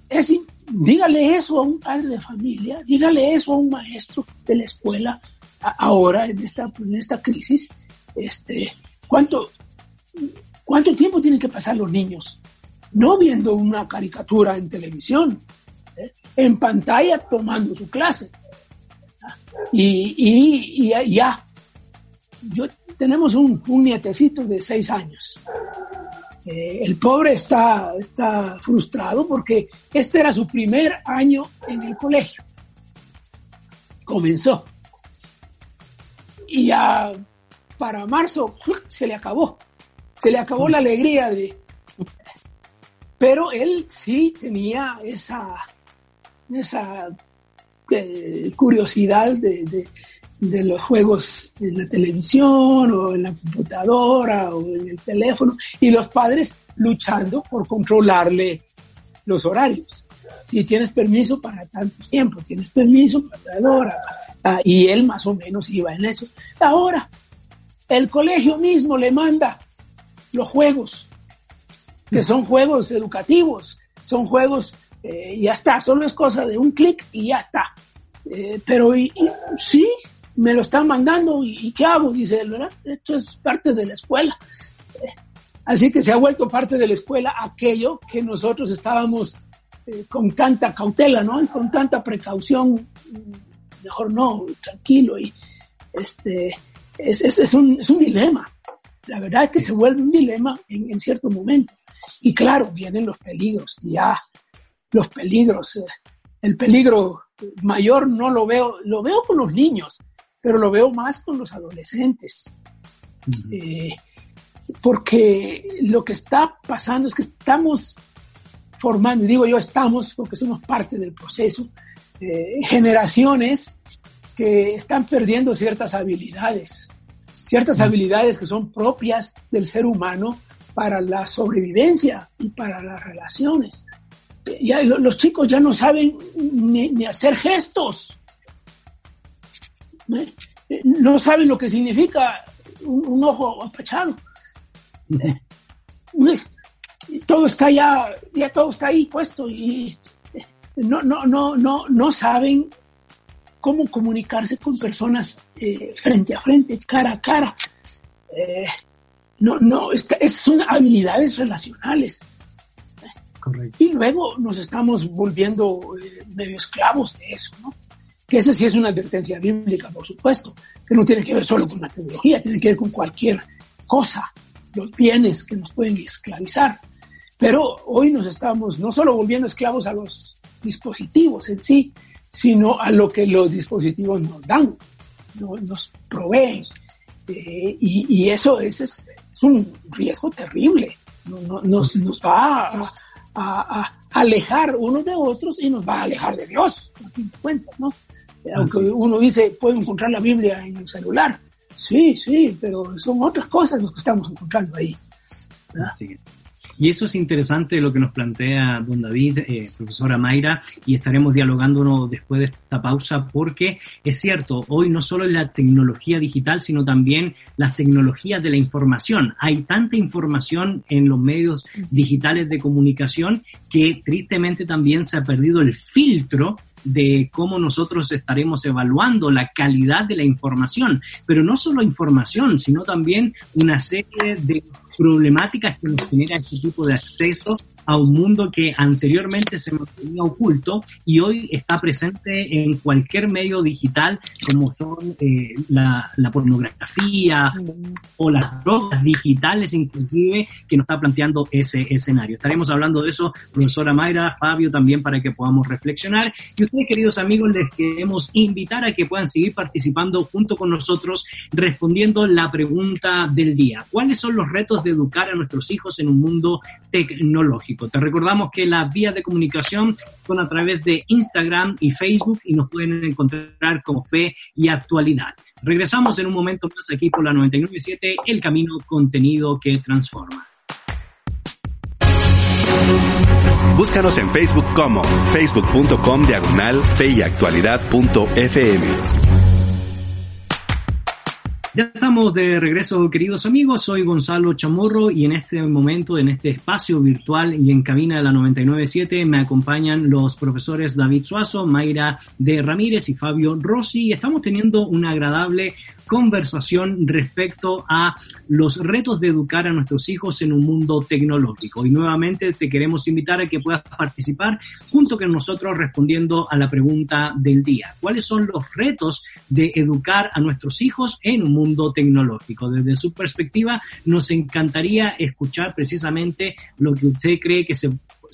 es, dígale eso a un padre de familia, dígale eso a un maestro de la escuela ahora en esta, en esta crisis. Este, ¿cuánto, ¿Cuánto tiempo tienen que pasar los niños? No viendo una caricatura en televisión, ¿eh? en pantalla tomando su clase. Y, ya, yo, tenemos un, nietecito de seis años. Eh, el pobre está, está frustrado porque este era su primer año en el colegio. Comenzó. Y ya para marzo se le acabó se le acabó la alegría de... Pero él sí tenía esa, esa eh, curiosidad de, de, los juegos en la televisión o en la computadora o en el teléfono y los padres luchando por controlarle los horarios. Si tienes permiso para tanto tiempo, tienes permiso para tal hora. Ah, y él más o menos iba en eso. Ahora, el colegio mismo le manda los juegos, que son juegos educativos, son juegos, eh, ya está, solo es cosa de un clic y ya está. Eh, pero y, sí, me lo están mandando y, ¿qué hago? Dice él, ¿verdad? Esto es parte de la escuela. Eh, así que se ha vuelto parte de la escuela aquello que nosotros estábamos con tanta cautela, ¿no? Y con tanta precaución, mejor no, tranquilo. Y este, es, es, es, un, es un dilema. La verdad es que se vuelve un dilema en, cierto momento. Y claro, vienen los peligros, ya, los peligros. Eh, el peligro mayor no lo veo, lo veo con los niños, pero lo veo más con los adolescentes. Eh, porque lo que está pasando es que estamos formando, y digo yo estamos porque somos parte del proceso, eh, generaciones que están perdiendo ciertas habilidades ciertas habilidades que son propias del ser humano para la sobrevivencia y para las relaciones. Ya, los chicos ya no saben ni, hacer gestos. ¿Eh? No saben lo que significa un, ojo apachado. ¿Eh? Todo está ya, ya todo está ahí puesto y no, no, no, no, no saben cómo comunicarse con personas eh, frente a frente, cara a cara. Eh, no, no, son habilidades relacionales. Correcto. Y luego nos estamos volviendo eh, medio esclavos de eso, ¿no? Que esa sí es una advertencia bíblica, por supuesto, que no tiene que ver solo con la tecnología, tiene que ver con cualquier cosa, los bienes que nos pueden esclavizar. Pero hoy nos estamos no solo volviendo esclavos a los dispositivos en sí, sino a lo que los dispositivos nos dan, nos proveen. Eh, y, eso es, es, un riesgo terrible. Nos, nos va a, alejar unos de otros y nos va a alejar de Dios, a fin de cuentas, ¿no? Aunque uno dice, puedo encontrar la Biblia en el celular. Sí, sí, pero son otras cosas los que estamos encontrando ahí. Y eso es interesante lo que nos plantea don David, eh, profesora Mayra, y estaremos dialogándonos después de esta pausa porque es cierto, hoy no solo es la tecnología digital, sino también las tecnologías de la información. Hay tanta información en los medios digitales de comunicación que tristemente también se ha perdido el filtro de cómo nosotros estaremos evaluando la calidad de la información, pero no solo información, sino también una serie de problemáticas que nos genera este tipo de acceso a un mundo que anteriormente se mantenía oculto y hoy está presente en cualquier medio digital como son eh, la, la, pornografía o las drogas digitales inclusive que nos está planteando ese escenario. Estaremos hablando de eso, profesora Mayra, Fabio también para que podamos reflexionar y ustedes queridos amigos les queremos invitar a que puedan seguir participando junto con nosotros respondiendo la pregunta del día. ¿Cuáles son los retos de educar a nuestros hijos en un mundo tecnológico? Te recordamos que las vías de comunicación son a través de Instagram y Facebook y nos pueden encontrar como fe y actualidad. Regresamos en un momento más aquí por la 997, El Camino Contenido que Transforma. Búscanos en Facebook como facebook.com diagonal feyactualidad.fm. Ya estamos de regreso, queridos amigos. Soy Gonzalo Chamorro y en este momento, en este espacio virtual y en cabina de la 997, me acompañan los profesores David Suazo, Mayra de Ramírez y Fabio Rossi. Y estamos teniendo una agradable conversación respecto a los retos de educar a nuestros hijos en un mundo tecnológico. Y nuevamente te queremos invitar a que puedas participar junto con nosotros respondiendo a la pregunta del día. ¿Cuáles son los retos de educar a nuestros hijos en un mundo tecnológico? Desde su perspectiva, nos encantaría escuchar precisamente lo que usted cree que se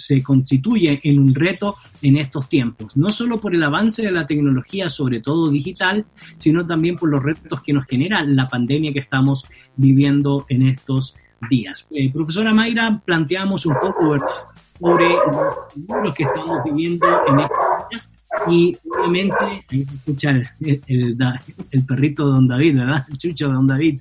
se constituye en un reto en estos tiempos, no solo por el avance de la tecnología, sobre todo digital, sino también por los retos que nos genera la pandemia que estamos viviendo en estos días. Eh, profesora Mayra, planteamos un poco sobre lo que estamos viviendo en estos días y obviamente, ahí se escucha el, perrito de Don David, ¿verdad? El chucho de Don David.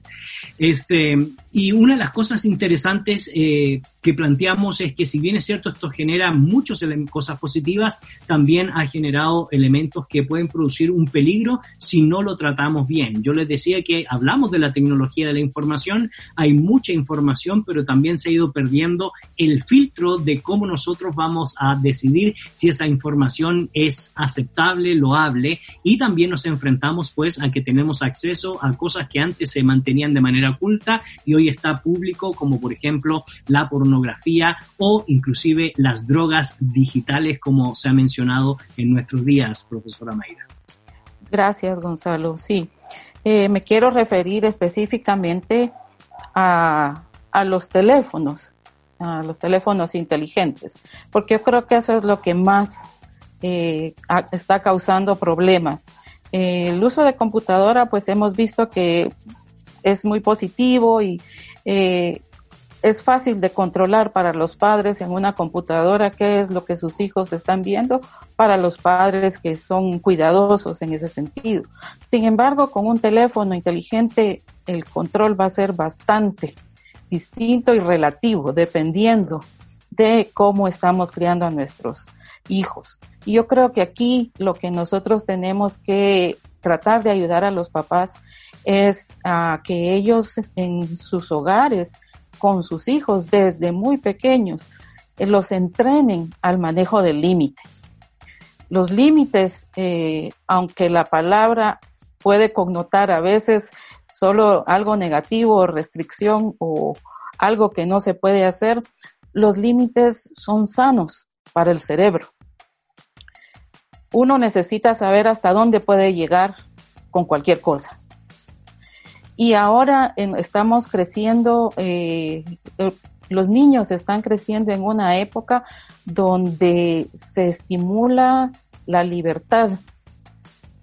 Este, y una de las cosas interesantes eh, que planteamos es que si bien es cierto esto genera muchas cosas positivas, también ha generado elementos que pueden producir un peligro si no lo tratamos bien. Yo les decía que hablamos de la tecnología de la información, hay mucha información, pero también se ha ido perdiendo el filtro de cómo nosotros vamos a decidir si esa información es aceptable, loable, y también nos enfrentamos pues a que tenemos acceso a cosas que antes se mantenían de manera oculta y hoy está público, como por ejemplo la pornografía pornografía o inclusive las drogas digitales, como se ha mencionado en nuestros días, profesora Mayra. Gracias, Gonzalo. Sí, eh, me quiero referir específicamente a, a los teléfonos, a los teléfonos inteligentes, porque yo creo que eso es lo que más eh, está causando problemas. Eh, el uso de computadora, pues hemos visto que es muy positivo y eh, es fácil de controlar para los padres en una computadora qué es lo que sus hijos están viendo para los padres que son cuidadosos en ese sentido. Sin embargo, con un teléfono inteligente el control va a ser bastante distinto y relativo dependiendo de cómo estamos criando a nuestros hijos. Y yo creo que aquí lo que nosotros tenemos que tratar de ayudar a los papás es a que ellos en sus hogares con sus hijos desde muy pequeños, eh, los entrenen al manejo de límites. Los límites, eh, aunque la palabra puede connotar a veces solo algo negativo, restricción o algo que no se puede hacer, los límites son sanos para el cerebro. Uno necesita saber hasta dónde puede llegar con cualquier cosa. Y ahora estamos creciendo, eh, eh, los niños están creciendo en una época donde se estimula la libertad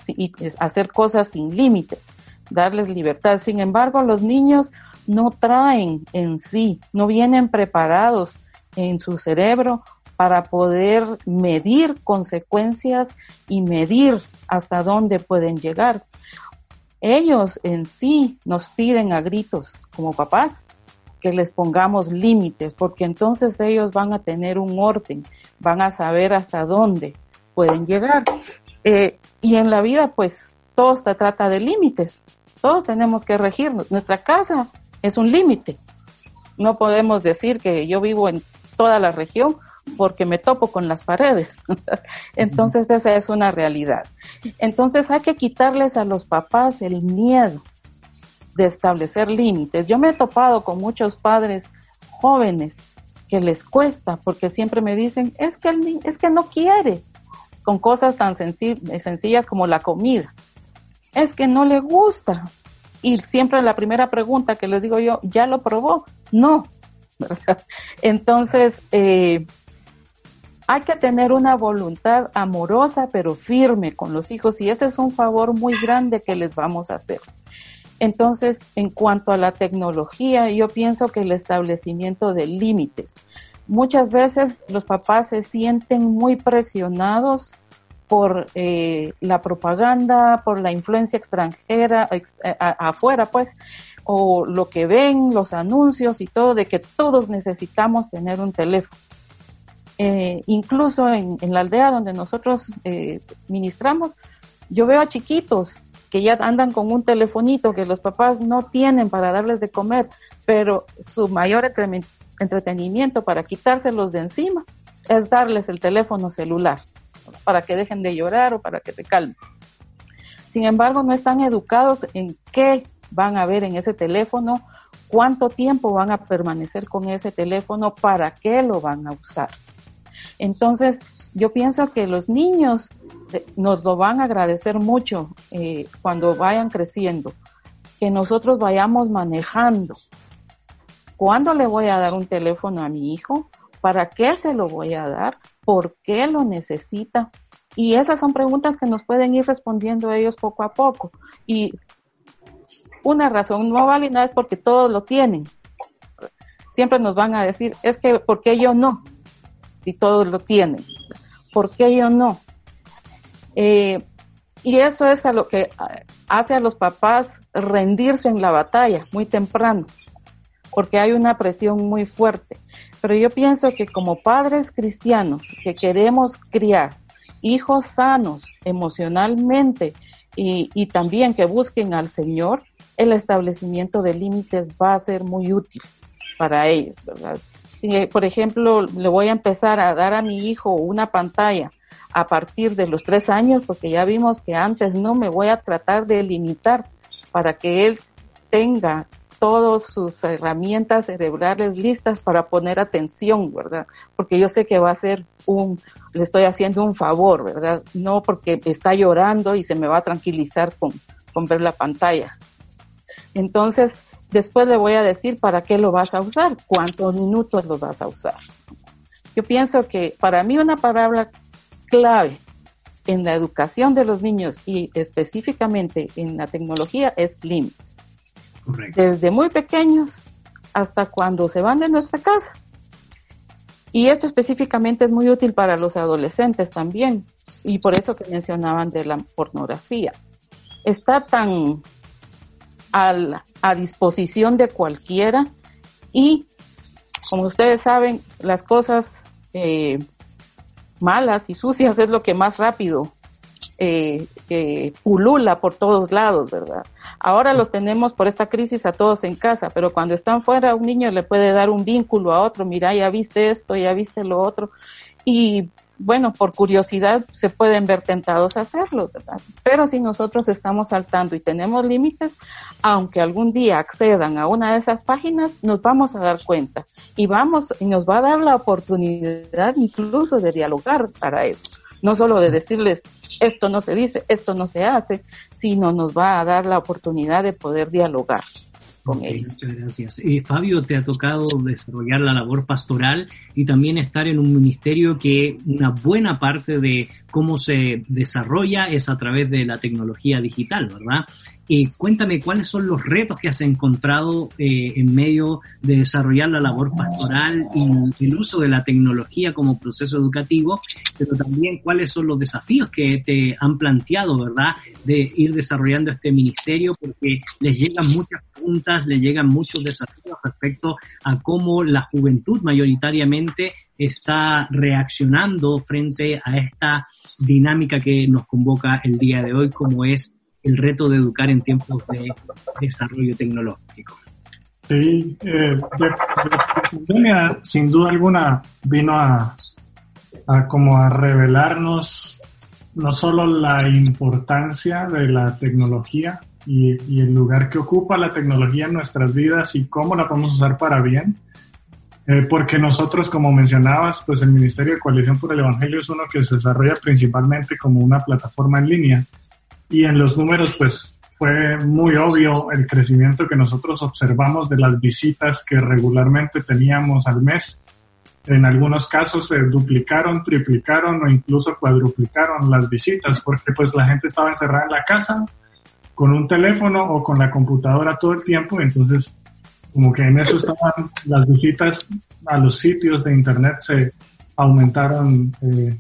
y hacer cosas sin límites, darles libertad. Sin embargo, los niños no traen en sí, no vienen preparados en su cerebro para poder medir consecuencias y medir hasta dónde pueden llegar ellos en sí nos piden a gritos como papás que les pongamos límites, porque entonces ellos van a tener un orden, van a saber hasta dónde pueden llegar. Eh, y en la vida, pues, todo se trata de límites. Todos tenemos que regirnos. Nuestra casa es un límite. No podemos decir que yo vivo en toda la región porque me topo con las paredes. Entonces esa es una realidad. Entonces hay que quitarles a los papás el miedo de establecer límites. Yo me he topado con muchos padres jóvenes que les cuesta, porque siempre me dicen, es que, el es que no quiere, con cosas tan sencillas como la comida. Es que no le gusta. Y siempre la primera pregunta que les digo yo, ¿ya lo probó? No. Entonces, eh, hay que tener una voluntad amorosa pero firme con los hijos y ese es un favor muy grande que les vamos a hacer. Entonces, en cuanto a la tecnología, yo pienso que el establecimiento de límites. Muchas veces los papás se sienten muy presionados por eh, la propaganda, por la influencia extranjera, eh, afuera pues, o lo que ven, los anuncios y todo, de que todos necesitamos tener un teléfono. Eh, incluso en, la aldea donde nosotros ministramos, yo veo a chiquitos que ya andan con un telefonito que los papás no tienen para darles de comer, pero su mayor entretenimiento para quitárselos de encima es darles el teléfono celular para que dejen de llorar o para que se calmen. Sin embargo, no están educados en qué van a ver en ese teléfono, cuánto tiempo van a permanecer con ese teléfono, para qué lo van a usar. Entonces, yo pienso que los niños nos lo van a agradecer mucho eh, cuando vayan creciendo, que nosotros vayamos manejando. ¿Cuándo le voy a dar un teléfono a mi hijo? ¿Para qué se lo voy a dar? ¿Por qué lo necesita? Y esas son preguntas que nos pueden ir respondiendo ellos poco a poco. Y una razón no válida es porque todos lo tienen. Siempre nos van a decir, es que, ¿por qué yo no? Si todos lo tienen. ¿Por qué yo no? Eh, y eso es a lo que hace a los papás rendirse en la batalla muy temprano, porque hay una presión muy fuerte. Pero yo pienso que como padres cristianos que queremos criar hijos sanos emocionalmente y, y también que busquen al Señor, el establecimiento de límites va a ser muy útil para ellos, ¿verdad? Si, por ejemplo, le voy a empezar a dar a mi hijo una pantalla a partir de los tres años, porque ya vimos que antes no me voy a tratar de limitar para que él tenga todas sus herramientas cerebrales listas para poner atención, ¿verdad? Porque yo sé que va a ser un, le estoy haciendo un favor, ¿verdad? No porque está llorando y se me va a tranquilizar con, con ver la pantalla. Entonces, después le voy a decir para qué lo vas a usar, cuántos minutos lo vas a usar. Yo pienso que para mí una palabra clave en la educación de los niños y específicamente en la tecnología es límite. Desde muy pequeños hasta cuando se van de nuestra casa. Y esto específicamente es muy útil para los adolescentes también. Y por eso que mencionaban de la pornografía. Está tan a disposición de cualquiera. Y, como ustedes saben, las cosas eh, malas y sucias es lo que más rápido eh, pulula por todos lados, ¿verdad? Ahora los tenemos por esta crisis a todos en casa, pero cuando están fuera un niño le puede dar un vínculo a otro, mira, ya viste esto, ya viste lo otro, y bueno, por curiosidad se pueden ver tentados a hacerlo, ¿verdad? Pero si nosotros estamos saltando y tenemos límites, aunque algún día accedan a una de esas páginas, nos vamos a dar cuenta y vamos y nos va a dar la oportunidad incluso de dialogar para eso. No solo de decirles esto no se dice, esto no se hace, sino nos va a dar la oportunidad de poder dialogar. Muchas gracias. Eh, Fabio, te ha tocado desarrollar la labor pastoral y también estar en un ministerio que una buena parte de cómo se desarrolla es a través de la tecnología digital, ¿verdad? Eh, cuéntame cuáles son los retos que has encontrado eh, en medio de desarrollar la labor pastoral y el uso de la tecnología como proceso educativo, pero también cuáles son los desafíos que te han planteado, ¿verdad? De ir desarrollando este ministerio porque les llegan muchas preguntas, les llegan muchos desafíos respecto a cómo la juventud mayoritariamente está reaccionando frente a esta dinámica que nos convoca el día de hoy, como es el reto de educar en tiempos de desarrollo tecnológico. Sí, eh, sin duda alguna vino a, como a revelarnos no solo la importancia de la tecnología y, el lugar que ocupa la tecnología en nuestras vidas y cómo la podemos usar para bien, eh, porque nosotros, como mencionabas, pues el Ministerio de Coalición por el Evangelio es uno que se desarrolla principalmente como una plataforma en línea y en los números pues fue muy obvio el crecimiento que nosotros observamos de las visitas que regularmente teníamos al mes. En algunos casos se duplicaron, triplicaron o incluso cuadruplicaron las visitas porque pues la gente estaba encerrada en la casa con un teléfono o con la computadora todo el tiempo, entonces como que en eso estaban las visitas a los sitios de internet se aumentaron eh,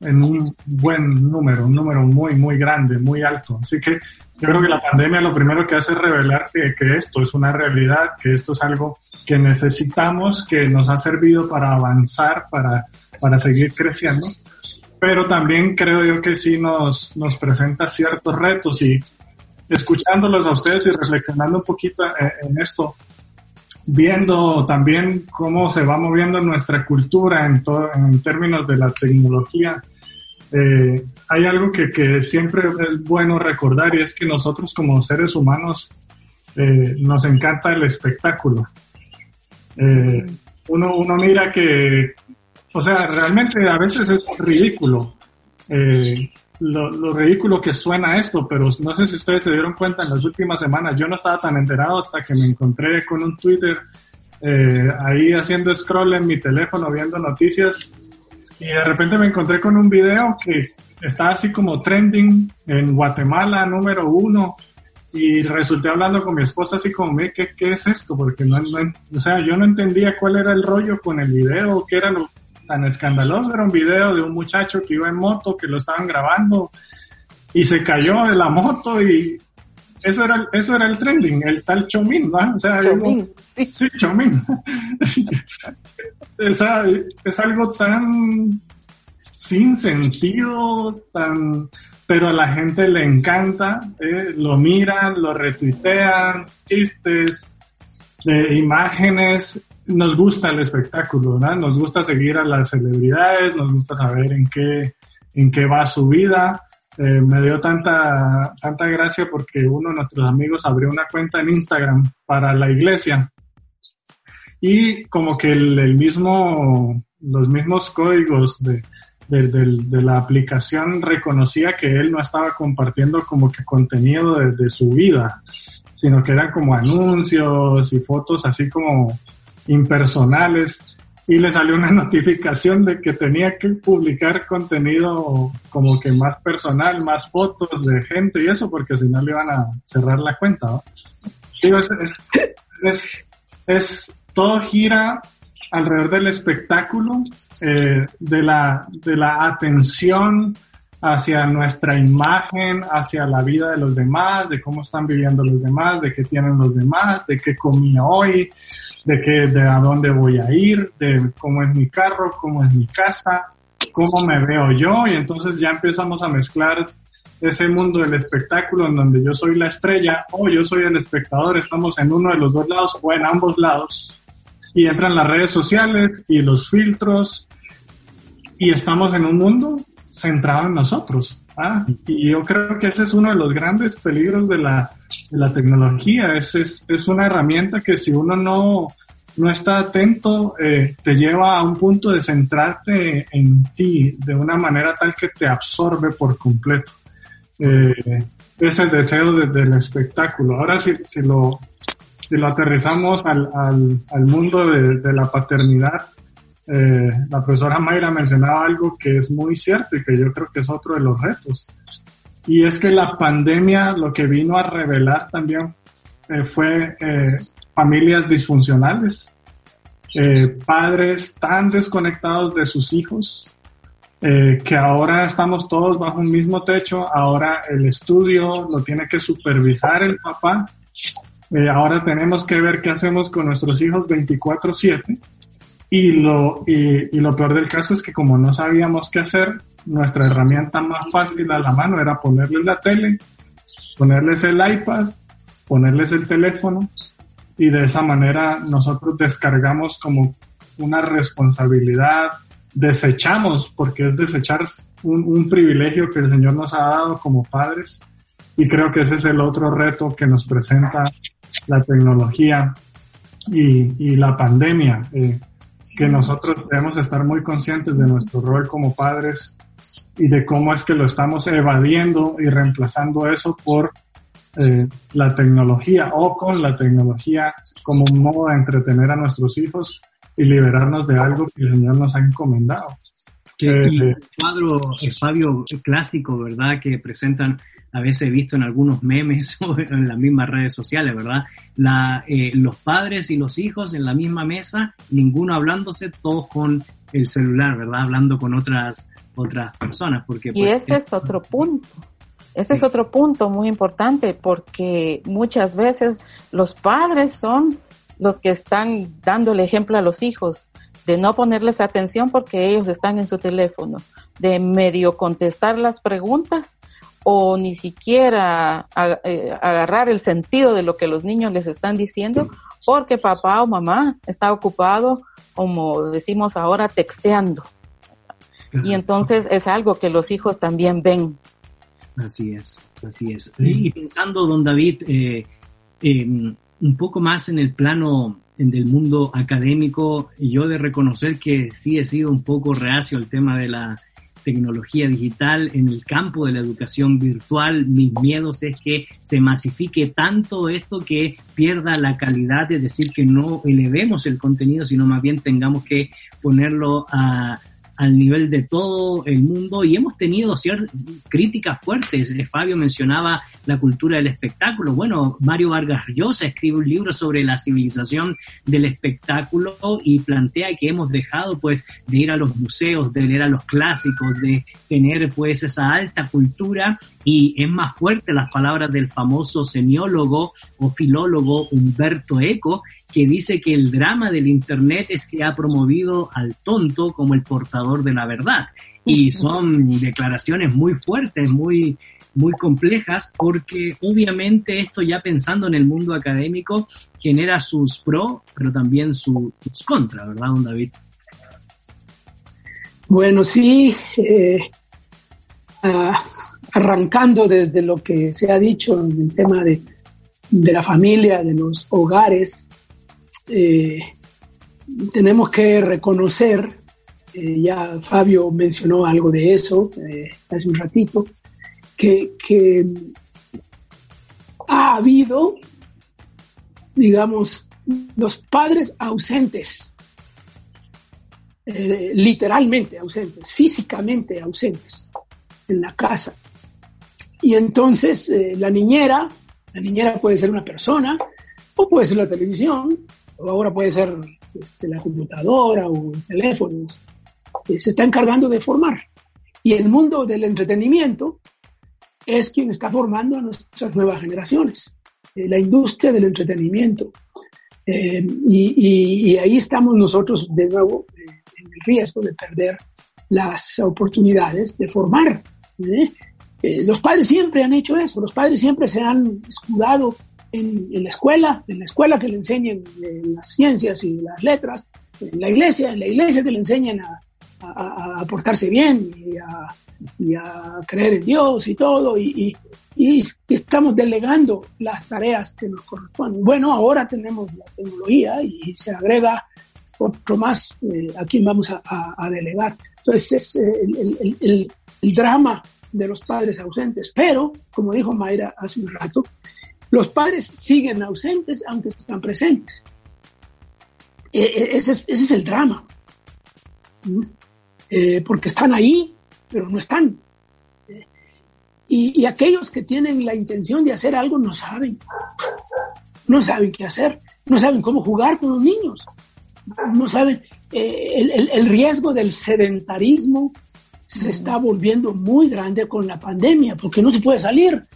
en un buen número, un número muy, muy grande, muy alto. Así que yo creo que la pandemia lo primero que hace es revelar que, esto es una realidad, que esto es algo que necesitamos, que nos ha servido para avanzar, para, para seguir creciendo. Pero también creo yo que sí nos, nos presenta ciertos retos y escuchándolos a ustedes y reflexionando un poquito en esto, viendo también cómo se va moviendo nuestra cultura en, en términos de la tecnología, eh, hay algo que, que, siempre es bueno recordar y es que nosotros como seres humanos eh, nos encanta el espectáculo. Eh, uno, uno mira que, o sea, realmente a veces es ridículo lo, lo, ridículo que suena esto, pero no sé si ustedes se dieron cuenta en las últimas semanas, yo no estaba tan enterado hasta que me encontré con un Twitter eh, ahí haciendo scroll en mi teléfono viendo noticias y de repente me encontré con un video que estaba así como trending en Guatemala número uno y resulté hablando con mi esposa así como, ¿qué, qué es esto? Porque no, no, o sea, yo no entendía cuál era el rollo con el video, qué era lo, tan escandaloso. Era un video de un muchacho que iba en moto, que lo estaban grabando y se cayó de la moto y eso era, eso era el trending, el tal Chomin, ¿no? O sea, sí. sí, o sea, es algo tan sin sentido, tan, pero a la gente le encanta, ¿eh? lo miran, lo retuitean, chistes, eh, imágenes, nos gusta el espectáculo, ¿no? Nos gusta seguir a las celebridades, nos gusta saber en qué, en qué va su vida. Eh, me dio tanta, tanta gracia porque uno de nuestros amigos abrió una cuenta en Instagram para la iglesia y como que el, mismo, los mismos códigos de, de, la aplicación reconocía que él no estaba compartiendo como que contenido de, de su vida, sino que eran como anuncios y fotos así como impersonales y le salió una notificación de que tenía que publicar contenido como que más personal, más fotos de gente y eso, porque si no le iban a cerrar la cuenta. Digo, es, es, todo gira alrededor del espectáculo, eh, de, la, de la atención hacia nuestra imagen, hacia la vida de los demás, de cómo están viviendo los demás, de qué tienen los demás, de qué comí hoy, de que, de a dónde voy a ir, de cómo es mi carro, cómo es mi casa, cómo me veo yo, y entonces ya empezamos a mezclar ese mundo del espectáculo en donde yo soy la estrella o yo soy el espectador, estamos en uno de los dos lados o en ambos lados, y entran las redes sociales y los filtros, y estamos en un mundo centrado en nosotros. Ah, y yo creo que ese es uno de los grandes peligros de la, de la tecnología. Es, es, es, una herramienta que si uno no, no está atento, eh, te lleva a un punto de centrarte en ti de una manera tal que te absorbe por completo. Eh, es el deseo del espectáculo. Ahora, si, si, lo, si lo aterrizamos al, al, al mundo de, de la paternidad, eh, la profesora Mayra mencionaba algo que es muy cierto y que yo creo que es otro de los retos. Y es que la pandemia lo que vino a revelar también eh, fue eh, familias disfuncionales, padres tan desconectados de sus hijos, que ahora estamos todos bajo un mismo techo, ahora el estudio lo tiene que supervisar el papá, ahora tenemos que ver qué hacemos con nuestros hijos 24/7 y lo, y, lo peor del caso es que como no sabíamos qué hacer, nuestra herramienta más fácil a la mano era ponerles la tele, ponerles el iPad, ponerles el teléfono y de esa manera nosotros descargamos como una responsabilidad, desechamos, porque es desechar un, un, privilegio que el Señor nos ha dado como padres y creo que ese es el otro reto que nos presenta la tecnología y, y la pandemia. Eh, que nosotros debemos estar muy conscientes de nuestro rol como padres y de cómo es que lo estamos evadiendo y reemplazando eso por eh, la tecnología o con la tecnología como un modo de entretener a nuestros hijos y liberarnos de algo que el Señor nos ha encomendado. Que, el cuadro, el Fabio clásico, ¿verdad? Que presentan, a veces he visto en algunos memes o en las mismas redes sociales, ¿verdad? La, eh, los padres y los hijos en la misma mesa, ninguno hablándose, todos con el celular, ¿verdad? Hablando con otras, otras personas. Porque, y pues, ese es otro punto. Ese es otro punto muy importante porque muchas veces los padres son los que están dando el ejemplo a los hijos de no ponerles atención porque ellos están en su teléfono, de medio contestar las preguntas o ni siquiera eh, agarrar el sentido de lo que los niños les están diciendo porque papá o mamá está ocupado, como decimos ahora, texteando. Y entonces es algo que los hijos también ven. Así es, así es. Y pensando, don David, eh, em, un poco más en el plano del mundo académico, yo de reconocer que sí he sido un poco reacio al tema de la tecnología digital en el campo de la educación virtual. Mis miedos es que se masifique tanto esto que pierda la calidad, es decir, que no elevemos el contenido, sino más bien tengamos que ponerlo a, al nivel de todo el mundo y hemos tenido ciertas críticas fuertes. Eh, Fabio mencionaba la cultura del espectáculo. Bueno, Mario Vargas Llosa escribe un libro sobre la civilización del espectáculo y plantea que hemos dejado pues de ir a los museos, de leer a los clásicos, de tener pues esa alta cultura y es más fuerte las palabras del famoso semiólogo o filólogo Humberto Eco que dice que el drama del Internet es que ha promovido al tonto como el portador de la verdad. Y son declaraciones muy fuertes, muy, muy complejas, porque obviamente esto ya pensando en el mundo académico genera sus pros, pero también sus, contras, ¿verdad, don David? Bueno, sí, eh, ah, arrancando desde lo que se ha dicho en el tema de, de la familia, de los hogares, eh, tenemos que reconocer, eh, ya Fabio mencionó algo de eso eh, hace un ratito, que, ha habido, digamos, los padres ausentes, literalmente ausentes, físicamente ausentes en la casa. Y entonces la niñera, la niñera puede ser una persona o puede ser la televisión, ahora puede ser este, la computadora o el teléfono, eh, se está encargando de formar. Y el mundo del entretenimiento es quien está formando a nuestras nuevas generaciones, eh, la industria del entretenimiento. Eh, y, ahí estamos nosotros de nuevo en el riesgo de perder las oportunidades de formar. Los padres siempre han hecho eso, los padres siempre se han escudado en, la escuela, en la escuela que le enseñen eh, las ciencias y las letras, en la iglesia, en la iglesia que le enseñen a, a, portarse bien y a, y a, creer en Dios y todo, y, y, estamos delegando las tareas que nos corresponden. Bueno, ahora tenemos la tecnología y se agrega otro más eh, a quien vamos a, delegar. Entonces es eh, el, el, el, el drama de los padres ausentes, pero, como dijo Mayra hace un rato, los padres siguen ausentes aunque están presentes. E, e, ese es, el drama. Eh, porque están ahí, pero no están. y, aquellos que tienen la intención de hacer algo no saben. No saben qué hacer. No saben cómo jugar con los niños. No saben. Eh, el, riesgo del sedentarismo se está volviendo muy grande con la pandemia porque no se puede salir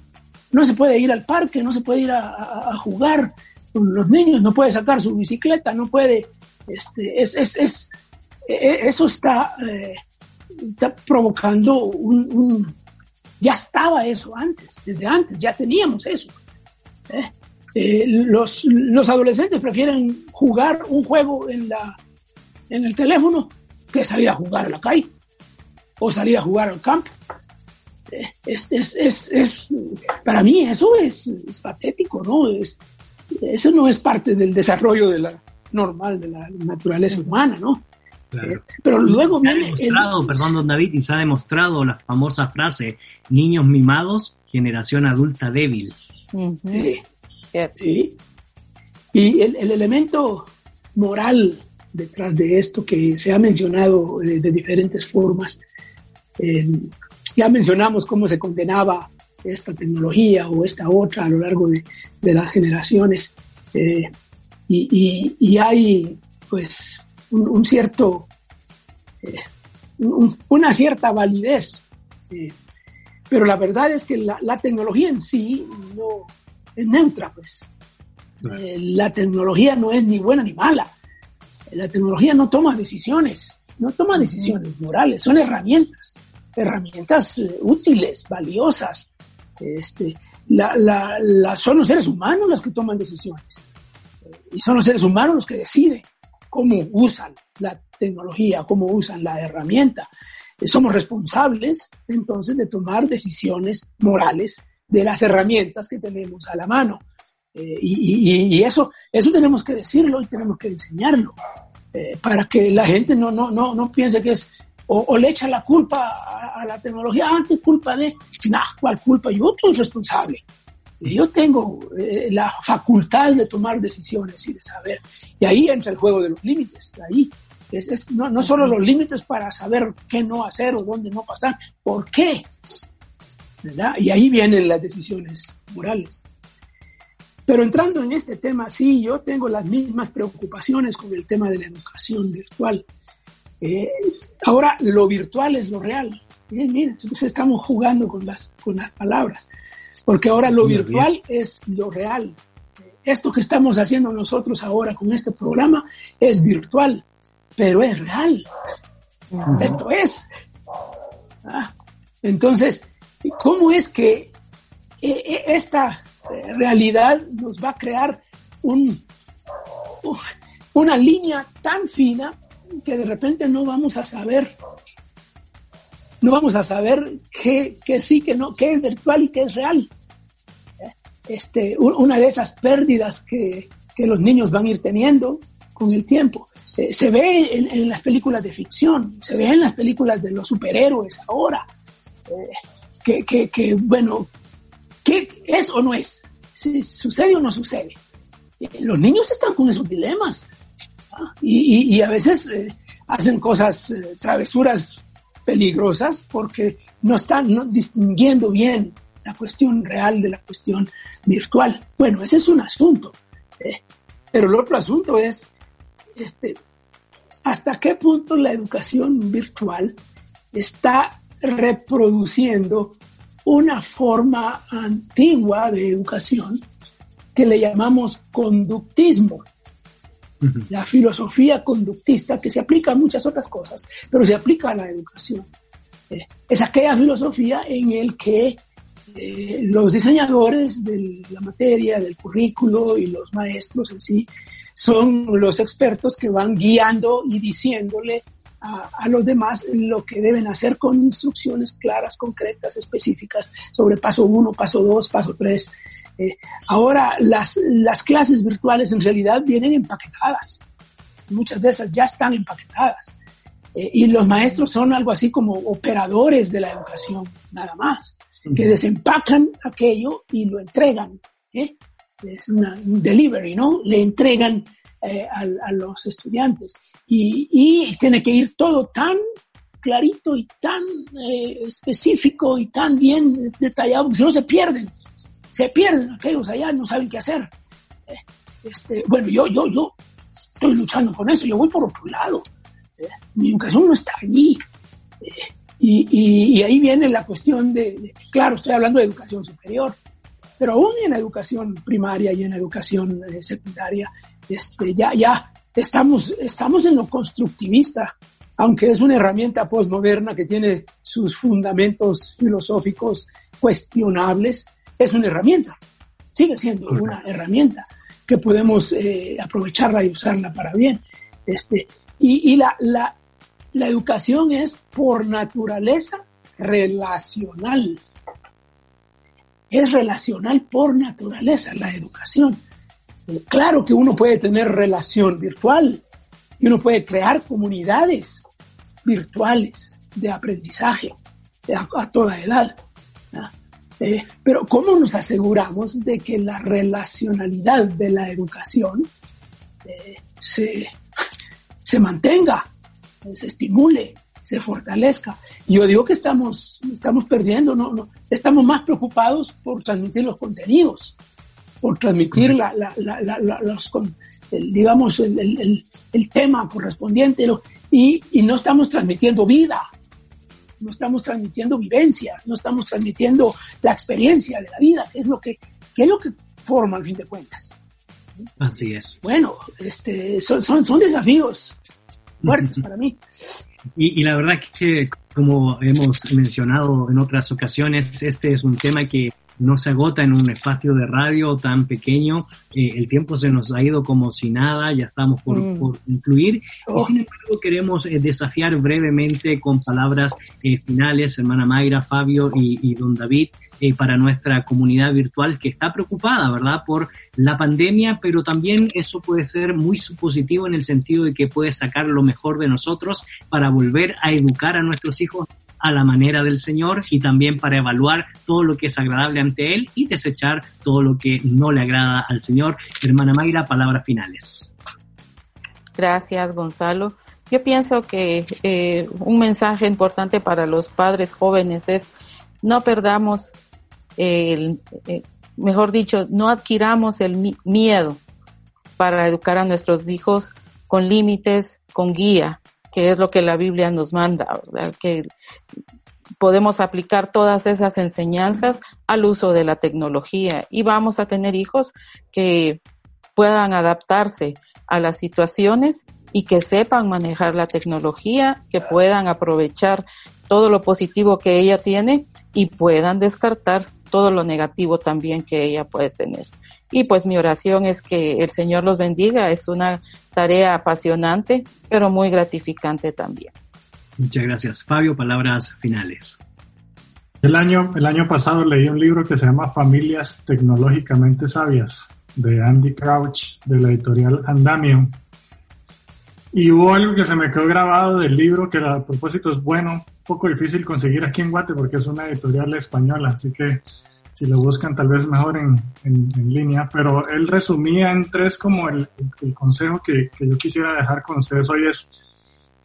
no se puede ir al parque, no se puede ir a, jugar con los niños, no puede sacar su bicicleta, no puede, este, es, es, es e, e, eso está, eh, está provocando un, ya estaba eso antes, desde antes, ya teníamos eso. ¿eh? Eh, los, los adolescentes prefieren jugar un juego en, la, en el teléfono que salir a jugar a la calle o salir a jugar al campo es, es, es, para mí eso es, patético, ¿no? Es, eso no es parte del desarrollo de la, normal de la naturaleza humana, ¿no? pero luego viene... Demostrado, Perdón, don David, y se ha demostrado la famosa frase, niños mimados, generación adulta débil. sí. Y el, elemento moral detrás de esto que se ha mencionado de, diferentes formas, eh, ya mencionamos cómo se condenaba esta tecnología o esta otra a lo largo de, las generaciones. Eh, y, hay pues un, cierto, eh, una cierta validez. pero la verdad es que la, la, tecnología en sí no es neutra, pues. Eh, la tecnología no es ni buena ni mala. La tecnología no toma decisiones, no toma decisiones morales, son herramientas, herramientas eh, útiles, valiosas. Este, la, son los seres humanos los que toman decisiones y son los seres humanos los que deciden cómo usan la tecnología, cómo usan la herramienta. Eh, somos responsables entonces de tomar decisiones morales de las herramientas que tenemos a la mano. Eh, y, eso, eso tenemos que decirlo y tenemos que enseñarlo eh, para que la gente no, no, no, no piense que es o, le echa la culpa a, la tecnología, antes ah, culpa de, nah, ¿cuál culpa? Yo soy responsable. Yo tengo eh, la facultad de tomar decisiones y de saber. Y ahí entra el juego de los límites. Ahí es, es no, no solo los límites para saber qué no hacer o dónde no pasar, ¿por qué? ¿verdad? Y ahí vienen las decisiones morales. Pero entrando en este tema, sí, yo tengo las mismas preocupaciones con el tema de la educación virtual. Eh, ahora, lo virtual es lo real. Eh, miren, estamos jugando con las, con las palabras, porque ahora lo virtual es lo real. Esto que estamos haciendo nosotros ahora con este programa es virtual, pero es real. Esto es. Ah, entonces, ¿cómo es que eh, esta realidad nos va a crear un, una línea tan fina que de repente no vamos a saber, no vamos a saber qué, sí, que no, qué es virtual y qué es real. Este, una de esas pérdidas que, los niños van a ir teniendo con el tiempo. Eh, se ve en, las películas de ficción, se ve en las películas de los superhéroes ahora, eh, que, que, que, bueno, ¿Qué es o no es? Si sucede o no sucede. Los niños están con esos dilemas ¿ah? y, a veces eh, hacen cosas, eh, travesuras peligrosas porque no están distinguiendo bien la cuestión real de la cuestión virtual. Bueno, ese es un asunto. ¿eh? pero el otro asunto es este, hasta qué punto la educación virtual está reproduciendo una forma antigua de educación que le llamamos conductismo. La filosofía conductista que se aplica a muchas otras cosas, pero se aplica a la educación. Eh, es aquella filosofía en el que eh, los diseñadores de la materia, del currículo y los maestros en sí son los expertos que van guiando y diciéndole a, los demás lo que deben hacer con instrucciones claras, concretas, específicas sobre paso uno, paso dos, paso tres. Eh, ahora las, las clases virtuales en realidad vienen empaquetadas. Muchas de esas ya están empaquetadas. Eh, y los maestros son algo así como operadores de la educación, nada más, que desempacan aquello y lo entregan. ¿eh? Es una delivery, ¿no? Le entregan eh, a, los estudiantes. Y, tiene que ir todo tan clarito y tan eh, específico y tan bien detallado, porque si no se pierden, se pierden aquellos allá, no saben qué hacer. Eh, este, bueno, yo, yo, yo estoy luchando con eso, yo voy por otro lado. mi educación no está allí. Y, ahí viene la cuestión de, claro, estoy hablando de educación superior, pero aún en educación primaria y en educación secundaria, este, ya, ya estamos, estamos en lo constructivista, aunque es una herramienta postmoderna que tiene sus fundamentos filosóficos cuestionables, es una herramienta, sigue siendo una herramienta que podemos eh, aprovecharla y usarla para bien. Este, y, y la, la, la educación es por naturaleza relacional. Es relacional por naturaleza la educación. Claro que uno puede tener relación virtual, y uno puede crear comunidades virtuales de aprendizaje a, toda edad. Eh, pero ¿cómo nos aseguramos de que la relacionalidad de la educación eh, se, se mantenga, se estimule, se fortalezca? Yo digo que estamos, estamos perdiendo, no, no, estamos más preocupados por transmitir los contenidos, por transmitir la, la, la, los, el, digamos, el, el, el, tema correspondiente y, y no estamos transmitiendo vida, no estamos transmitiendo vivencia, no estamos transmitiendo la experiencia de la vida, que es lo que, que es lo que forma al fin de cuentas. Así es. Bueno, este, son, son, son desafíos fuertes para mí. Y, y, la verdad que, como hemos mencionado en otras ocasiones, este es un tema que no se agota en un espacio de radio tan pequeño. Eh, el tiempo se nos ha ido como si nada, ya estamos por, mm. por concluir. Y oh. sin embargo, queremos eh, desafiar brevemente con palabras eh, finales, hermana Mayra, Fabio y, y don David. para nuestra comunidad virtual que está preocupada, ¿verdad?, por la pandemia, pero también eso puede ser muy supositivo en el sentido de que puede sacar lo mejor de nosotros para volver a educar a nuestros hijos a la manera del Señor y también para evaluar todo lo que es agradable ante Él y desechar todo lo que no le agrada al Señor. Hermana Mayra, palabras finales. Gracias, Gonzalo. Yo pienso que eh, un mensaje importante para los padres jóvenes es no perdamos el, eh, mejor dicho, no adquiramos el miedo para educar a nuestros hijos con límites, con guía, que es lo que la Biblia nos manda, ¿verdad? que podemos aplicar todas esas enseñanzas al uso de la tecnología y vamos a tener hijos que puedan adaptarse a las situaciones y que sepan manejar la tecnología, que puedan aprovechar todo lo positivo que ella tiene y puedan descartar todo lo negativo también que ella puede tener. Y pues mi oración es que el Señor los bendiga. Es una tarea apasionante, pero muy gratificante también. Muchas gracias. Fabio, palabras finales. El año, el año pasado leí un libro que se llama Familias Tecnológicamente Sabias de Andy Crouch de la editorial Andamio. Y hubo algo que se me quedó grabado del libro que a propósito es bueno, un poco difícil conseguir aquí en Guate porque es una editorial española, así que si lo buscan tal vez mejor en, en, línea, pero él resumía en tres como el, el consejo que, que, yo quisiera dejar con ustedes hoy es,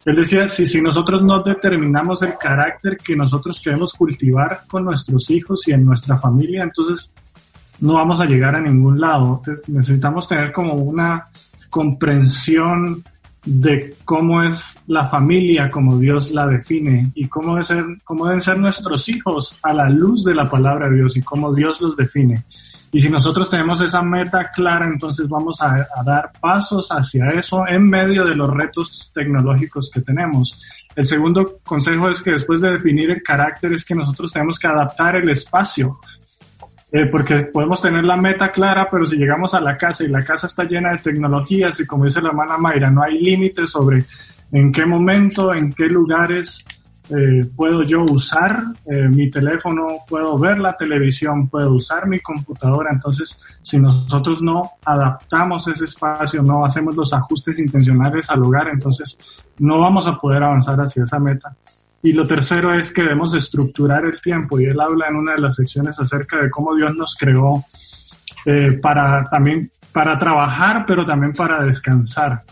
él decía, si, si nosotros no determinamos el carácter que nosotros queremos cultivar con nuestros hijos y en nuestra familia, entonces no vamos a llegar a ningún lado. Entonces, necesitamos tener como una comprensión de cómo es la familia como Dios la define y cómo, deben ser, cómo deben ser nuestros hijos a la luz de la palabra de Dios y cómo Dios los define. Y si nosotros tenemos esa meta clara, entonces vamos a, a dar pasos hacia eso en medio de los retos tecnológicos que tenemos. El segundo consejo es que después de definir el carácter es que nosotros tenemos que adaptar el espacio eh, porque podemos tener la meta clara, pero si llegamos a la casa y la casa está llena de tecnologías y como dice la hermana Mayra, no hay límites sobre en qué momento, en qué lugares eh, puedo yo usar eh, mi teléfono, puedo ver la televisión, puedo usar mi computadora. Entonces, si nosotros no adaptamos ese espacio, no hacemos los ajustes intencionales al hogar, entonces no vamos a poder avanzar hacia esa meta. Y lo tercero es que debemos estructurar el tiempo y él habla en una de las secciones acerca de cómo Dios nos creó eh, para también para trabajar, pero también para descansar.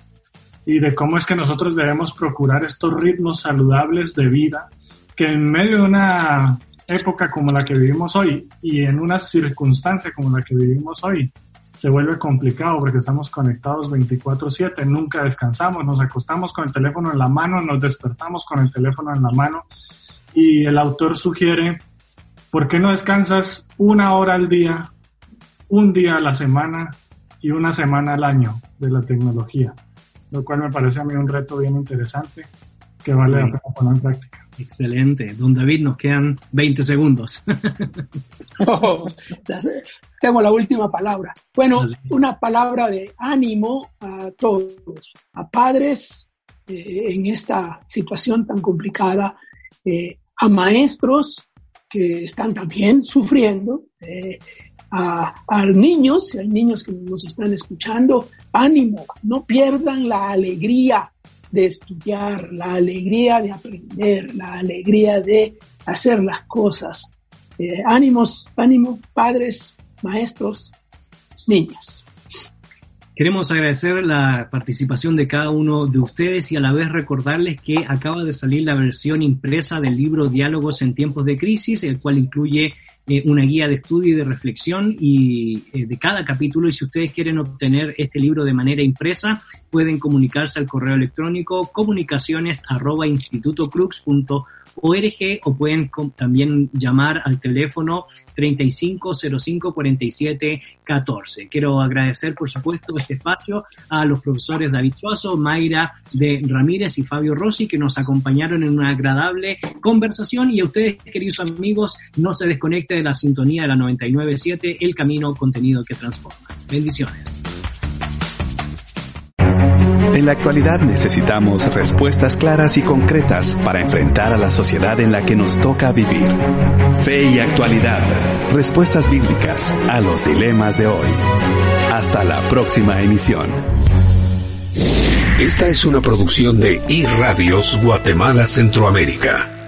Y de cómo es que nosotros debemos procurar estos ritmos saludables de vida que en medio de una época como la que vivimos hoy y en una circunstancia como la que vivimos hoy, se vuelve complicado porque estamos conectados 24/7, nunca descansamos, nos acostamos con el teléfono en la mano, nos despertamos con el teléfono en la mano y el autor sugiere, ¿por qué no descansas una hora al día, un día a la semana y una semana al año de la tecnología? Lo cual me parece a mí un reto bien interesante que vale la pena poner en práctica. Excelente. Don David, nos quedan 20 segundos. oh, tengo la última palabra. Bueno, una palabra de ánimo a todos, a padres eh, en esta situación tan complicada, eh, a maestros que están también sufriendo, eh, a, a niños, si hay niños que nos están escuchando, ánimo, no pierdan la alegría de estudiar, la alegría de aprender, la alegría de hacer las cosas. Eh, ánimos, ánimo, padres, maestros, niños. Queremos agradecer la participación de cada uno de ustedes y a la vez recordarles que acaba de salir la versión impresa del libro Diálogos en tiempos de crisis, el cual incluye eh, una guía de estudio y de reflexión y eh, de cada capítulo. Y si ustedes quieren obtener este libro de manera impresa pueden comunicarse al correo electrónico comunicaciones arroba org o pueden también llamar al teléfono 3505-4714. Quiero agradecer, por supuesto, este espacio a los profesores David Suazo, Mayra de Ramírez y Fabio Rossi que nos acompañaron en una agradable conversación y a ustedes, queridos amigos, no se desconecte de la sintonía de la 997, el camino contenido que transforma. Bendiciones. En la actualidad necesitamos respuestas claras y concretas para enfrentar a la sociedad en la que nos toca vivir. Fe y actualidad. Respuestas bíblicas a los dilemas de hoy. Hasta la próxima emisión. Esta es una producción de iRadios Guatemala Centroamérica.